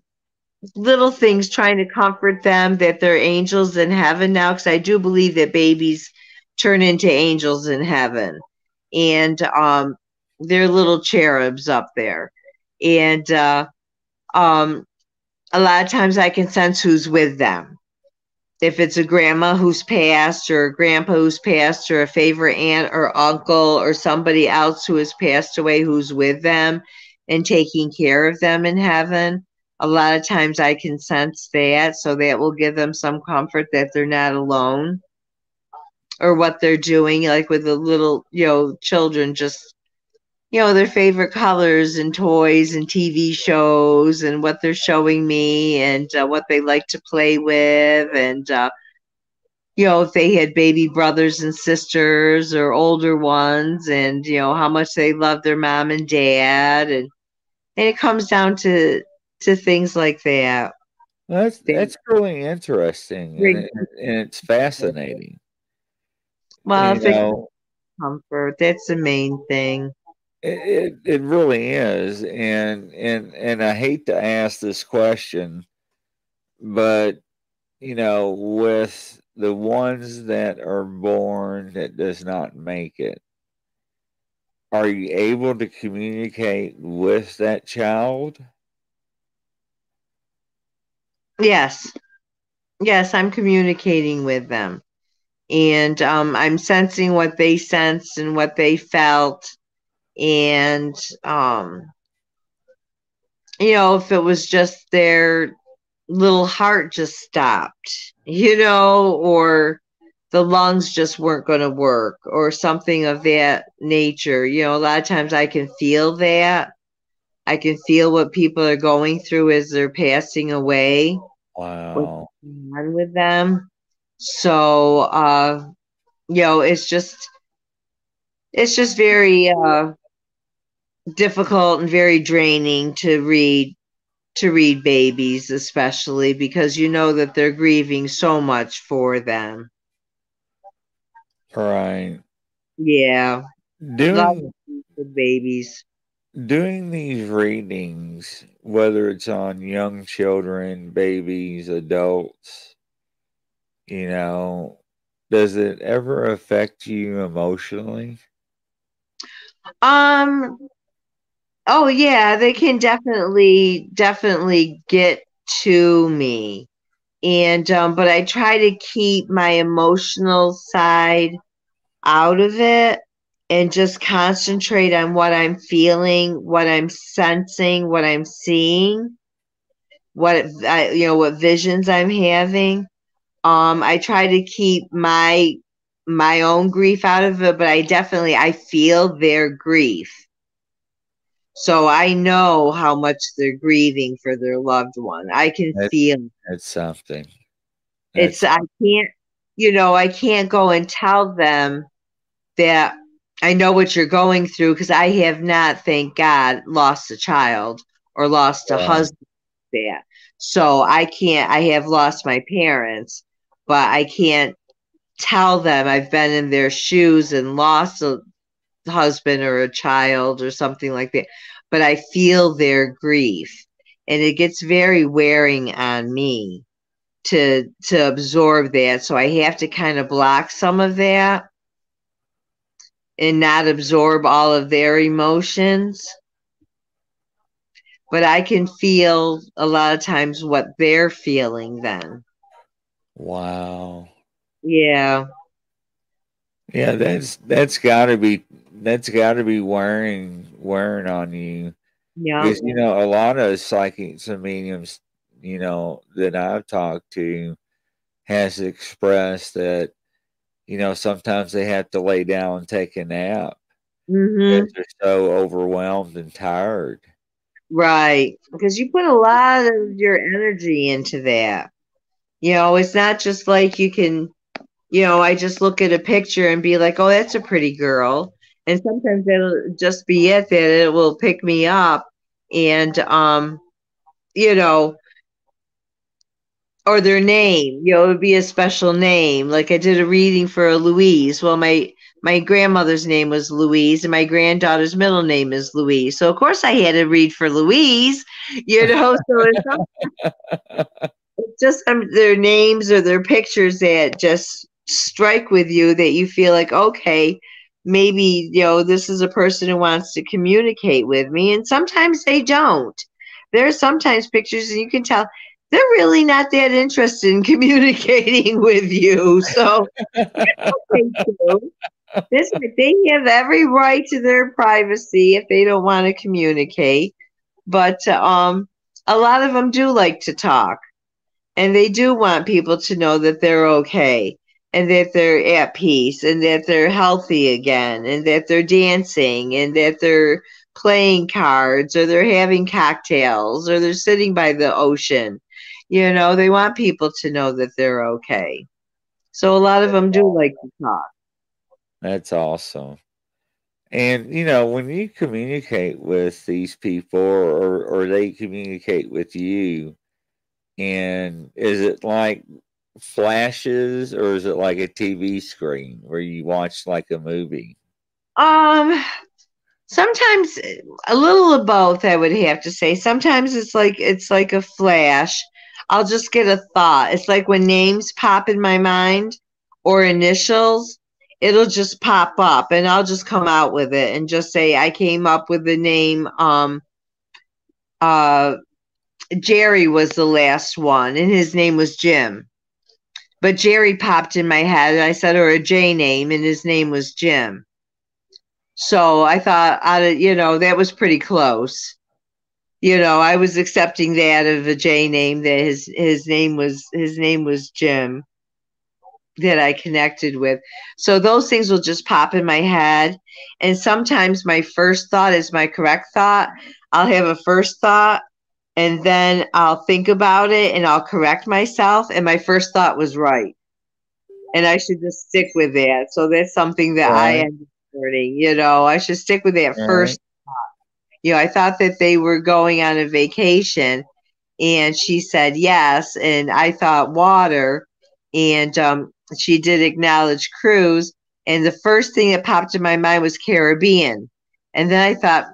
little things trying to comfort them that they're angels in heaven now, because I do believe that babies turn into angels in heaven. And um, they're little cherubs up there. And uh, um, a lot of times I can sense who's with them. If it's a grandma who's passed, or a grandpa who's passed, or a favorite aunt or uncle, or somebody else who has passed away who's with them and taking care of them in heaven, a lot of times I can sense that. So that will give them some comfort that they're not alone or what they're doing, like with the little, you know, children just, you know, their favorite colors and toys and TV shows and what they're showing me and uh, what they like to play with. And, uh, you know, if they had baby brothers and sisters or older ones and, you know, how much they love their mom and dad. And, and it comes down to, to things like that. That's, that's really interesting and, it, and it's fascinating. Well, you know, comfort. That's the main thing. It, it, it really is, and and and I hate to ask this question, but you know, with the ones that are born that does not make it, are you able to communicate with that child? Yes. Yes, I'm communicating with them. And um, I'm sensing what they sensed and what they felt. And, um, you know, if it was just their little heart just stopped, you know, or the lungs just weren't going to work or something of that nature. You know, a lot of times I can feel that. I can feel what people are going through as they're passing away. Wow. On with them. So, uh, you know, it's just, it's just very uh, difficult and very draining to read to read babies, especially because you know that they're grieving so much for them. Right. Yeah. Doing babies. Doing these readings, whether it's on young children, babies, adults, you know, does it ever affect you emotionally? Um oh yeah, they can definitely definitely get to me. And um but I try to keep my emotional side out of it and just concentrate on what I'm feeling, what I'm sensing, what I'm seeing, what I, you know, what visions I'm having. Um, I try to keep my my own grief out of it, but I definitely I feel their grief. So I know how much they're grieving for their loved one. I can feel it's something. That's, it's I can't you know, I can't go and tell them that I know what you're going through because I have not, thank God, lost a child or lost a husband. That so I can't. I have lost my parents, but I can't tell them I've been in their shoes and lost a husband or a child or something like that. But I feel their grief, and it gets very wearing on me to to absorb that. So I have to kind of block some of that and not absorb all of their emotions. But I can feel a lot of times what they're feeling then. Wow. Yeah. Yeah, that's that's gotta be that's gotta be wearing wearing on you. Yeah. Because you know, a lot of psychics and mediums, you know, that I've talked to has expressed that you know, sometimes they have to lay down and take a nap mm-hmm. they're so overwhelmed and tired. Right. Because you put a lot of your energy into that. You know, it's not just like you can, you know, I just look at a picture and be like, oh, that's a pretty girl. And sometimes it'll just be it that it will pick me up. And, um, you know, or their name. You know, it would be a special name. Like I did a reading for a Louise. Well, my my grandmother's name was Louise, and my granddaughter's middle name is Louise. So of course I had to read for Louise. You [laughs] know, so it's, it's just um, their names or their pictures that just strike with you that you feel like okay maybe you know this is a person who wants to communicate with me and sometimes they don't there are sometimes pictures and you can tell they're really not that interested in [laughs] communicating with you. So [laughs] this they have every right to their privacy if they don't want to communicate. But um, a lot of them do like to talk, and they do want people to know that they're okay and that they're at peace and that they're healthy again and that they're dancing and that they're playing cards or they're having cocktails or they're sitting by the ocean you know, they want people to know that they're okay. So a lot of them do like to talk. That's awesome. And you know, when you communicate with these people or or they communicate with you, and is it like flashes or is it like a TV screen where you watch like a movie? Um sometimes a little of both I would have to say. Sometimes it's like it's like a flash I'll just get a thought. It's like when names pop in my mind or initials, it'll just pop up and I'll just come out with it and just say I came up with the name um uh Jerry was the last one and his name was Jim. But Jerry popped in my head and I said or a J name and his name was Jim. So I thought you know that was pretty close. You know, I was accepting that of a J name that his his name was his name was Jim that I connected with. So those things will just pop in my head. And sometimes my first thought is my correct thought. I'll have a first thought and then I'll think about it and I'll correct myself. And my first thought was right. And I should just stick with that. So that's something that right. I am learning. You know, I should stick with that right. first thought. You know, I thought that they were going on a vacation and she said yes. And I thought water. And um, she did acknowledge cruise. And the first thing that popped in my mind was Caribbean. And then I thought,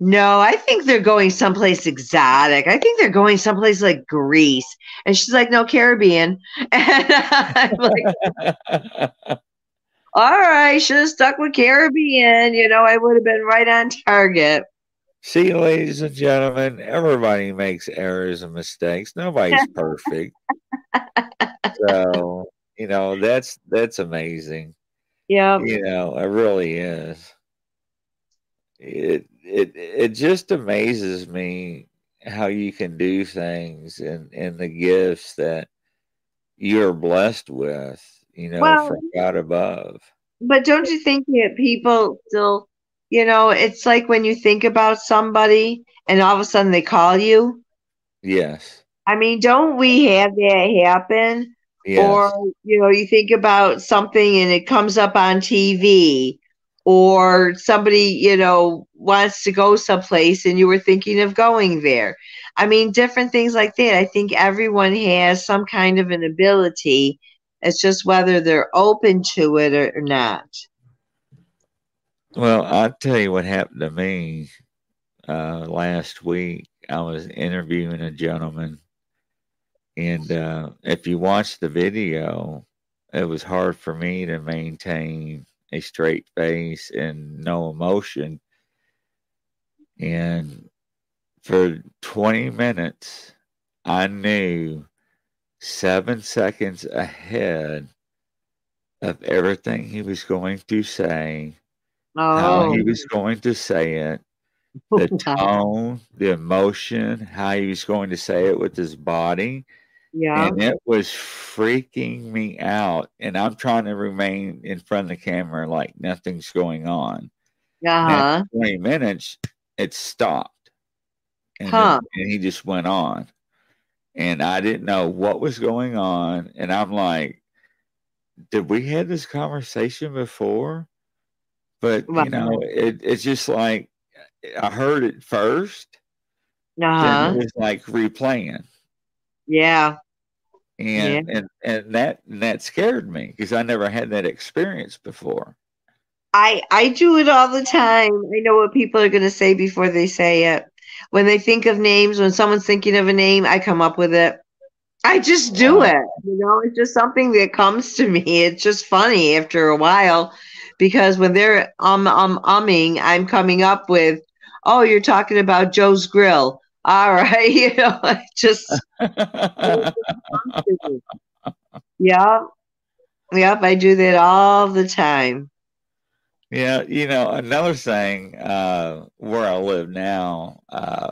no, I think they're going someplace exotic. I think they're going someplace like Greece. And she's like, no, Caribbean. [laughs] And I'm like, [laughs] all right, should have stuck with Caribbean. You know, I would have been right on target. See, ladies and gentlemen, everybody makes errors and mistakes. Nobody's [laughs] perfect. so you know that's that's amazing yeah you know it really is it it it just amazes me how you can do things and and the gifts that you're blessed with you know well, from god above. but don't you think that people still you know it's like when you think about somebody and all of a sudden they call you? Yes. I mean don't we have that happen? Yes. Or, you know, you think about something and it comes up on TV, or somebody, you know, wants to go someplace and you were thinking of going there. I mean, different things like that. I think everyone has some kind of an ability. It's just whether they're open to it or, or not. Well, I'll tell you what happened to me uh, last week. I was interviewing a gentleman and uh, if you watch the video, it was hard for me to maintain a straight face and no emotion. And for 20 minutes, I knew seven seconds ahead of everything he was going to say, oh. how he oh. was going to say it, the [laughs] tone, the emotion, how he was going to say it with his body yeah. And it was freaking me out. And I'm trying to remain in front of the camera like nothing's going on. Uh-huh. 20 minutes, it stopped. And, huh. it, and he just went on. And I didn't know what was going on. And I'm like, did we have this conversation before? But, you know, it, it's just like I heard it first. Uh-huh. Then it was like replaying. Yeah and yeah. and and that that scared me because I never had that experience before. I I do it all the time. I know what people are going to say before they say it. When they think of names, when someone's thinking of a name, I come up with it. I just do it. You know, it's just something that comes to me. It's just funny after a while because when they're um um umming, I'm coming up with, oh, you're talking about Joe's Grill all right, [laughs] you know, just [laughs] yeah, yep, I do that all the time. Yeah, you know, another thing uh, where I live now, uh,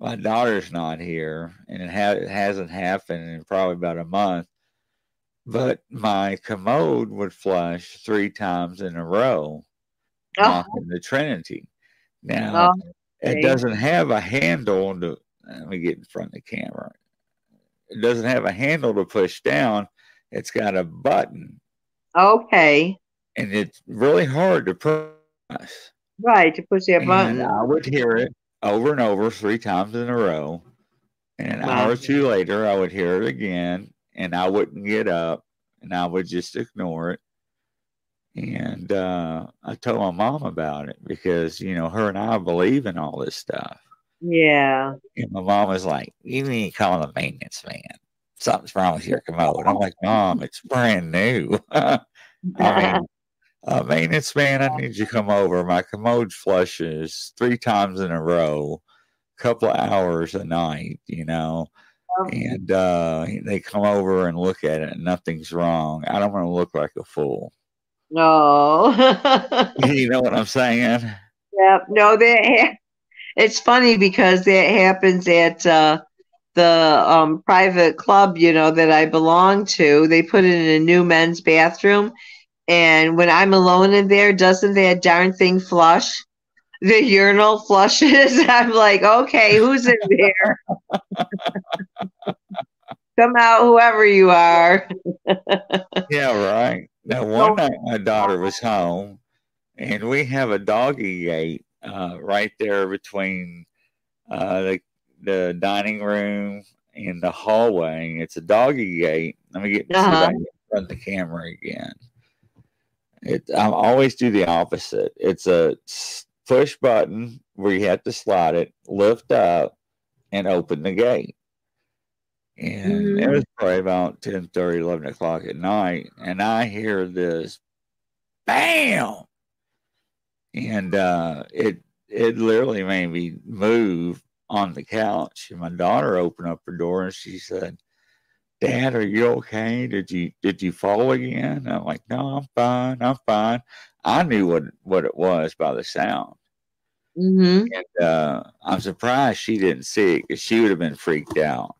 my daughter's not here, and it, ha- it hasn't happened in probably about a month. But my commode would flush three times in a row, oh. the Trinity. Now, oh. It doesn't have a handle to. Let me get in front of the camera. It doesn't have a handle to push down. It's got a button. Okay. And it's really hard to press. Right to push that button. And I would hear it over and over three times in a row. And an wow. hour or two later, I would hear it again, and I wouldn't get up, and I would just ignore it. And uh, I told my mom about it because, you know, her and I believe in all this stuff. Yeah. And my mom was like, You need to call the maintenance man. Something's wrong with your commode. I'm like, Mom, it's brand new. [laughs] I mean, [laughs] uh, maintenance man, I need you to come over. My commode flushes three times in a row, a couple of hours a night, you know. And uh, they come over and look at it, and nothing's wrong. I don't want to look like a fool. No. [laughs] you know what I'm saying? Yeah. No, that it's funny because that happens at uh, the um, private club, you know, that I belong to. They put it in a new men's bathroom, and when I'm alone in there, doesn't that darn thing flush? The urinal flushes. [laughs] I'm like, okay, who's in there? [laughs] Come out, whoever you are. yeah, right. Now, one night my daughter was home, and we have a doggy gate uh, right there between uh, the the dining room and the hallway. It's a doggy gate. Let me get uh-huh. front of the camera again. It I always do the opposite. It's a push button where you have to slide it, lift up, and open the gate. And mm-hmm. it was probably about 10 30, 11 o'clock at night. And I hear this bam. And uh, it it literally made me move on the couch. And my daughter opened up her door and she said, Dad, are you okay? Did you did you fall again? And I'm like, No, I'm fine. I'm fine. I knew what what it was by the sound. Mm-hmm. And uh, I'm surprised she didn't see it because she would have been freaked out.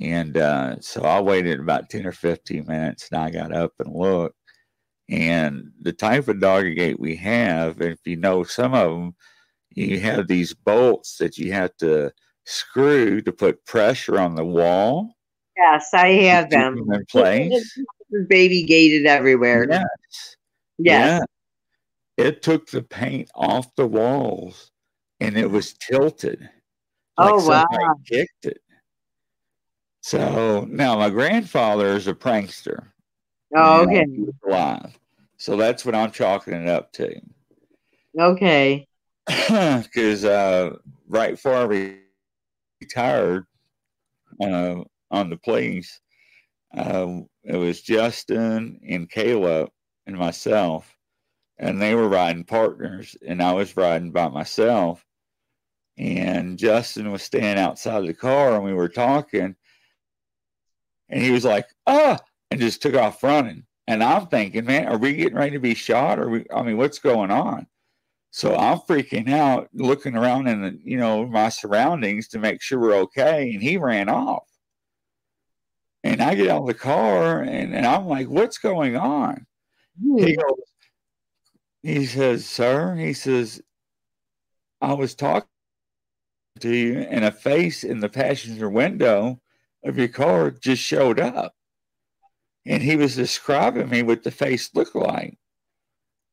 And uh, so I waited about 10 or 15 minutes and I got up and looked. And the type of doggy gate we have, if you know some of them, you have these bolts that you have to screw to put pressure on the wall. Yes, I have them. them in place. [laughs] Baby gated everywhere. Yes. Yes. Yeah. It took the paint off the walls and it was tilted. Like oh wow! Kicked it. So now my grandfather is a prankster. Oh, okay. Alive. So that's what I'm chalking it up to. Okay. [clears throat] Because uh, right before I retired uh, on the police, uh, it was Justin and Caleb and myself, and they were riding partners, and I was riding by myself. And Justin was standing outside the car, and we were talking and he was like, ah, and just took off running. And I'm thinking, man, are we getting ready to be shot? Or we, I mean, what's going on? So I'm freaking out, looking around in the, you know, my surroundings to make sure we're okay. And he ran off. And I get out of the car and, and I'm like, what's going on? Mm. He goes, he says, sir, he says, I was talking to you and a face in the passenger window of your car just showed up. And he was describing me what the face looked like.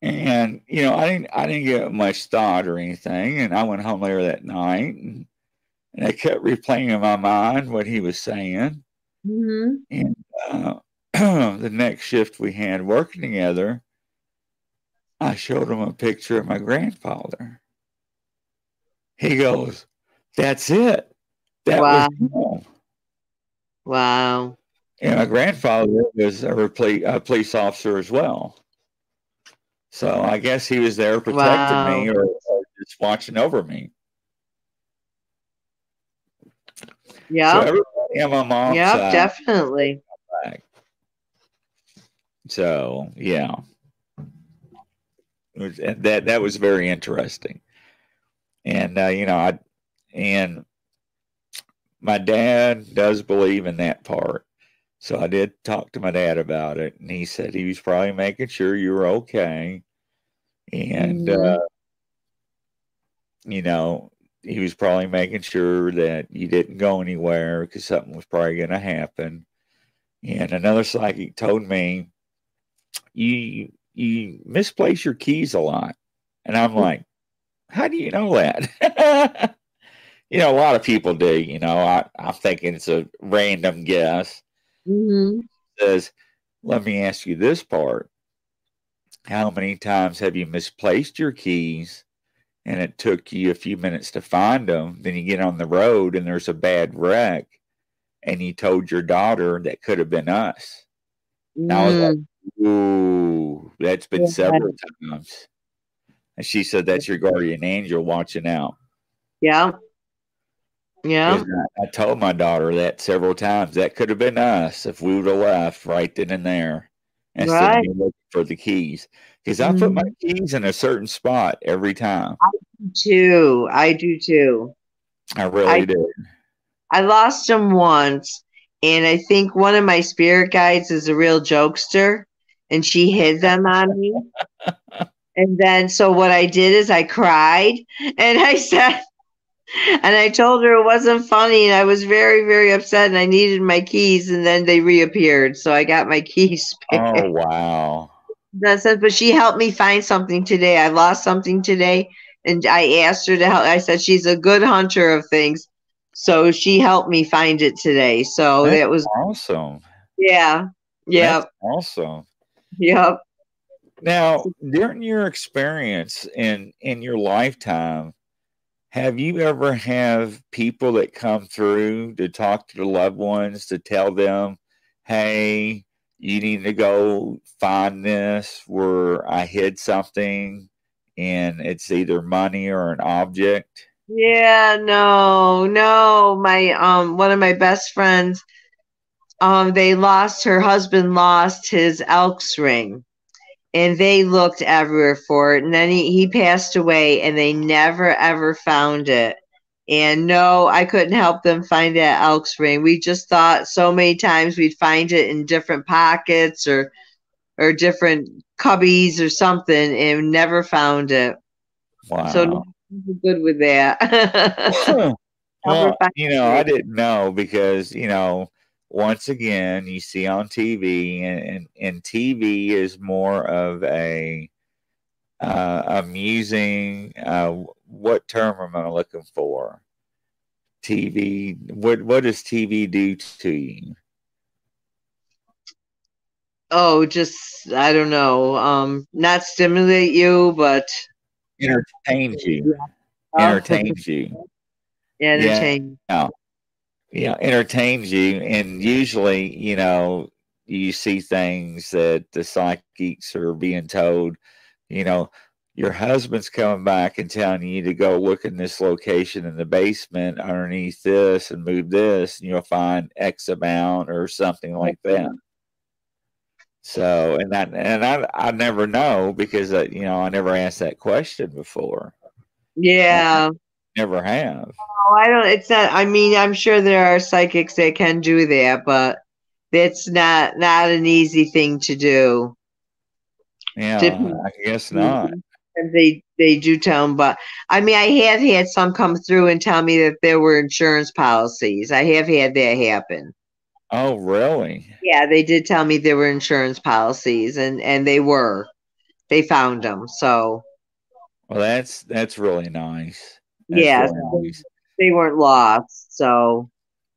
And, you know, I didn't I didn't get much thought or anything. And I went home later that night and, and I kept replaying in my mind what he was saying. Mm-hmm. And uh, [clears throat] the next shift we had working together, I showed him a picture of my grandfather. He goes, That's it. That wow. was Wow. And my grandfather was a, police, a police officer as well. So I guess he was there protecting wow. me or, or, just watching over me. Yeah. So everybody on my mom's yeah, side, definitely. So yeah, was, that that was very interesting, and uh, you know I and my dad does believe in that part. So I did talk to my dad about it, and he said he was probably making sure you were okay. And, mm-hmm. uh, you know, he was probably making sure that you didn't go anywhere because something was probably going to happen. And another psychic told me, you you misplace your keys a lot. And I'm mm. like, how do you know that? [laughs] you know, a lot of people do. You know, I, I'm thinking it's a random guess. Mm-hmm. Says, let me ask you this part. How many times have you misplaced your keys and it took you a few minutes to find them, then you get on the road and there's a bad wreck, and you told your daughter that could have been us. Mm. I was like, mm. ooh, that's been yeah. several times. And she said, that's your guardian angel watching out. Yeah. Yeah. I, I, told my daughter that several times. That could have been us if we would have left right then and there instead right. of looking for the keys. Because mm-hmm. I put my mm-hmm. keys in a certain spot every time. I do too. I do too. I really I, did. I lost them once, and I think one of my spirit guides is a real jokester, and she hid them on me. [laughs] and then, so what I did is I cried, and I [laughs] said, and I told her it wasn't funny, and I was very, very upset, and I needed my keys, and then they reappeared, so I got my [laughs] keys. Back. Oh wow! That says, But she helped me find something today. I lost something today, and I asked her to help. I said she's a good hunter of things, so she helped me find it today. So That's that was awesome. Yeah. Yeah. Awesome. Yep. Now, during your experience in in your lifetime, have you ever have people that come through to talk to the loved ones to tell them, "Hey, you need to go find this where I hid something and it's either money or an object?" Yeah, no, no. My um one of my best friends um they lost her husband lost his elks ring and they looked everywhere for it. And then he, he passed away and they never ever found it. And no i couldn't help them find that elks ring. We just thought so many times we'd find it in different pockets or or different cubbies or something and never found it. Wow. so good with that. [laughs] Well you know i didn't know because you know once again you see on TV, and, and, TV is more of a uh, amusing. Uh, what term am I looking for? TV. What what does TV do to you? Oh, just I don't know. Um, not stimulate you, but entertains you. Entertains you. [laughs] Entertain. Yeah you know, entertains you. And usually, you know, you see things that the psychics are being told, you know, your husband's coming back and telling you to go look in this location in the basement underneath this and move this, and you'll find X amount or something like that. So, and that, and I, I never know because, uh, you know, I never asked that question before. Yeah. Never have. Oh, I don't. It's not. I mean, I'm sure there are psychics that can do that, but it's not not an easy thing to do. Yeah, I guess not. They they do tell them, but I mean, I have had some come through and tell me that there were insurance policies. I have had that happen. Oh, really? Yeah, they did tell me there were insurance policies, and and they were. They found them. So. Well, that's that's really nice. Yeah. They weren't lost. So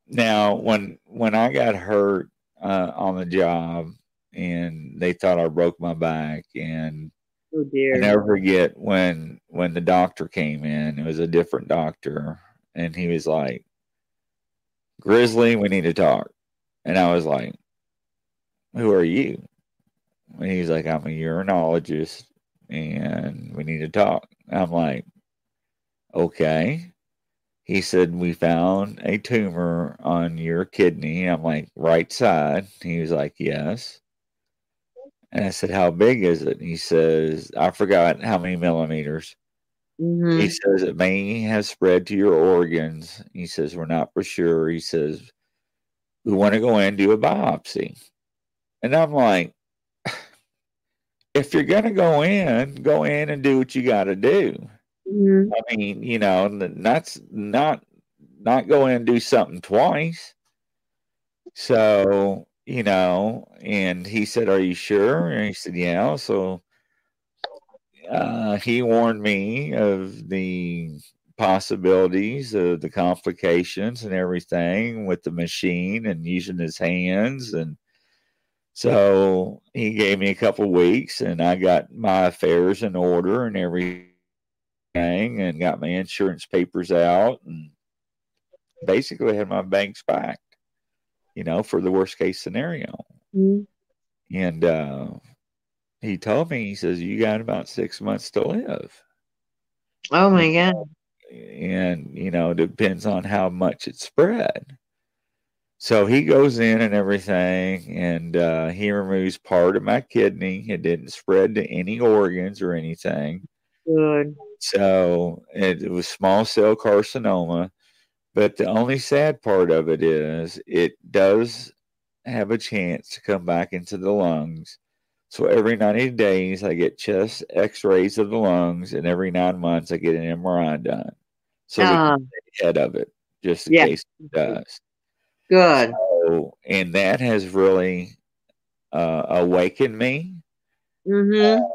now, when when I got hurt uh, on the job, and they thought I broke my back, and oh dear, I never forget when when the doctor came in. It was a different doctor, and he was like, "Grizzly, we need to talk." And I was like, "Who are you?" And he's like, "I'm a urinologist, and we need to talk." I'm like, "Okay." he said, We found a tumor on your kidney. I'm like, Right side. He was like, Yes. And I said, How big is it? he says, I forgot how many millimeters. Mm-hmm. He says, It may have spread to your organs. He says, We're not for sure. He says, We want to go in and do a biopsy. And I'm like, If you're going to go in, go in and do what you got to do. Mm-hmm. I mean, you know, that's not not going in and do something twice. So, you know, and he said, Are you sure? And he said, Yeah. So uh, he warned me of the possibilities of the complications and everything with the machine and using his hands and so he gave me a couple weeks and I got my affairs in order and everything and got my insurance papers out and basically had my banks back, you know, for the worst case scenario. Mm-hmm. And uh, he told me, he says, You got about six months to live. Oh my God. And, you know, it depends on how much it spread. So he goes in and everything, and uh, he removes part of my kidney. It didn't spread to any organs or anything. Good. So it, it was small cell carcinoma. But the only sad part of it is it does have a chance to come back into the lungs. So every 90 days, I get chest x rays of the lungs, and every nine months, I get an MRI done. So uh, ahead of it, just in yeah. case it does. Good. So, and that has really uh, awakened me. Mm-hmm. Uh,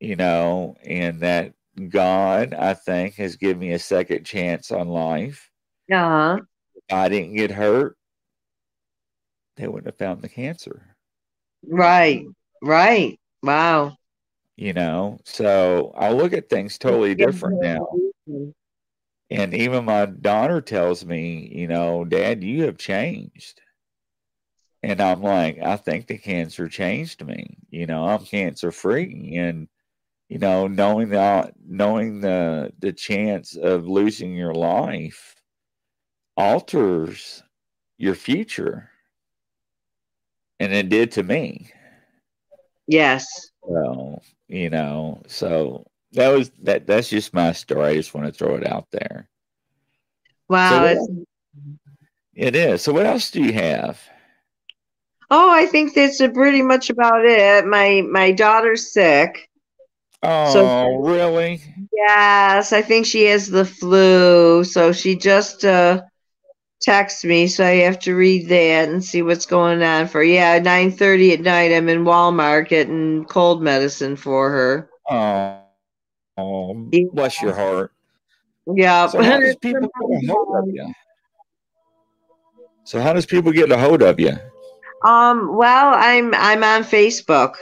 you know, and that God, I think, has given me a second chance on life. Uh-huh. I didn't get hurt, they wouldn't have found the cancer. Right. Right. Wow. You know, so I look at things totally different now. And even my daughter tells me, you know, Dad, you have changed. And I'm like, I think the cancer changed me. You know, I'm cancer free. And, you know, knowing the knowing the the chance of losing your life alters your future. And it did to me. Yes. Well, you know, so that was that that's just my story. I just want to throw it out there. Wow. So it is. So what else do you have? Oh, I think that's pretty much about it. My my daughter's sick. Oh, so, really? Yes, I think she has the flu. So she just uh text me, so I have to read that and see what's going on for. Yeah, nine thirty at night. I'm in Walmart getting cold medicine for her. Oh, Oh, bless your heart. Yeah. So how does people get a hold of you? So how does people get a hold of you? Um. Well, I'm I'm on Facebook.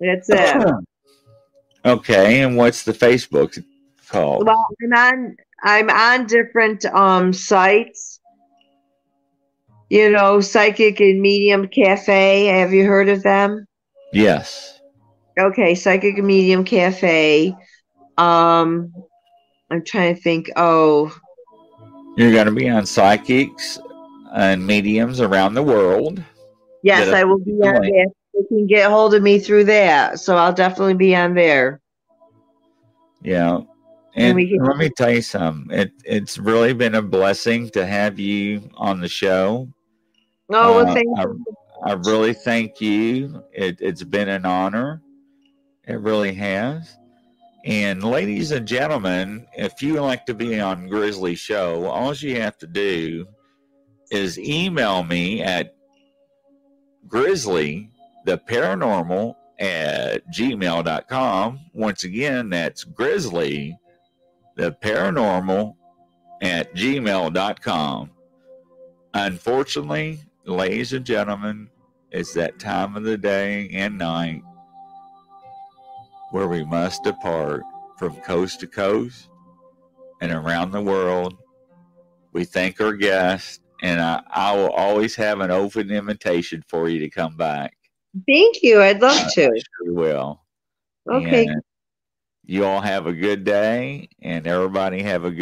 That's it. [clears throat] okay, and what's the Facebook called? Well, I'm on I'm on different um sites. You know, Psychic and Medium Cafe. Have you heard of them? Yes. Okay, Psychic and Medium Cafe. Um, I'm trying to think. Oh, you're going to be on psychics and mediums around the world. Yes, I will be on there. You can get hold of me through that, so I'll definitely be on there. Yeah, and, and can- let me tell you something. It it's really been a blessing to have you on the show. Oh, well, uh, thank you. I really thank you. It, it's been an honor. It really has. And ladies and gentlemen, if you like to be on Grizzly Show, all you have to do is email me at grizzly the paranormal at gmail.com. Once again, that's grizzly the paranormal at gmail.com. Unfortunately, ladies and gentlemen, it's that time of the day and night where we must depart from coast to coast and around the world. We thank our guests, and I, I will always have an open invitation for you to come back. Thank you. I'd love to. I sure will. Okay. And you all have a good day, and everybody have a good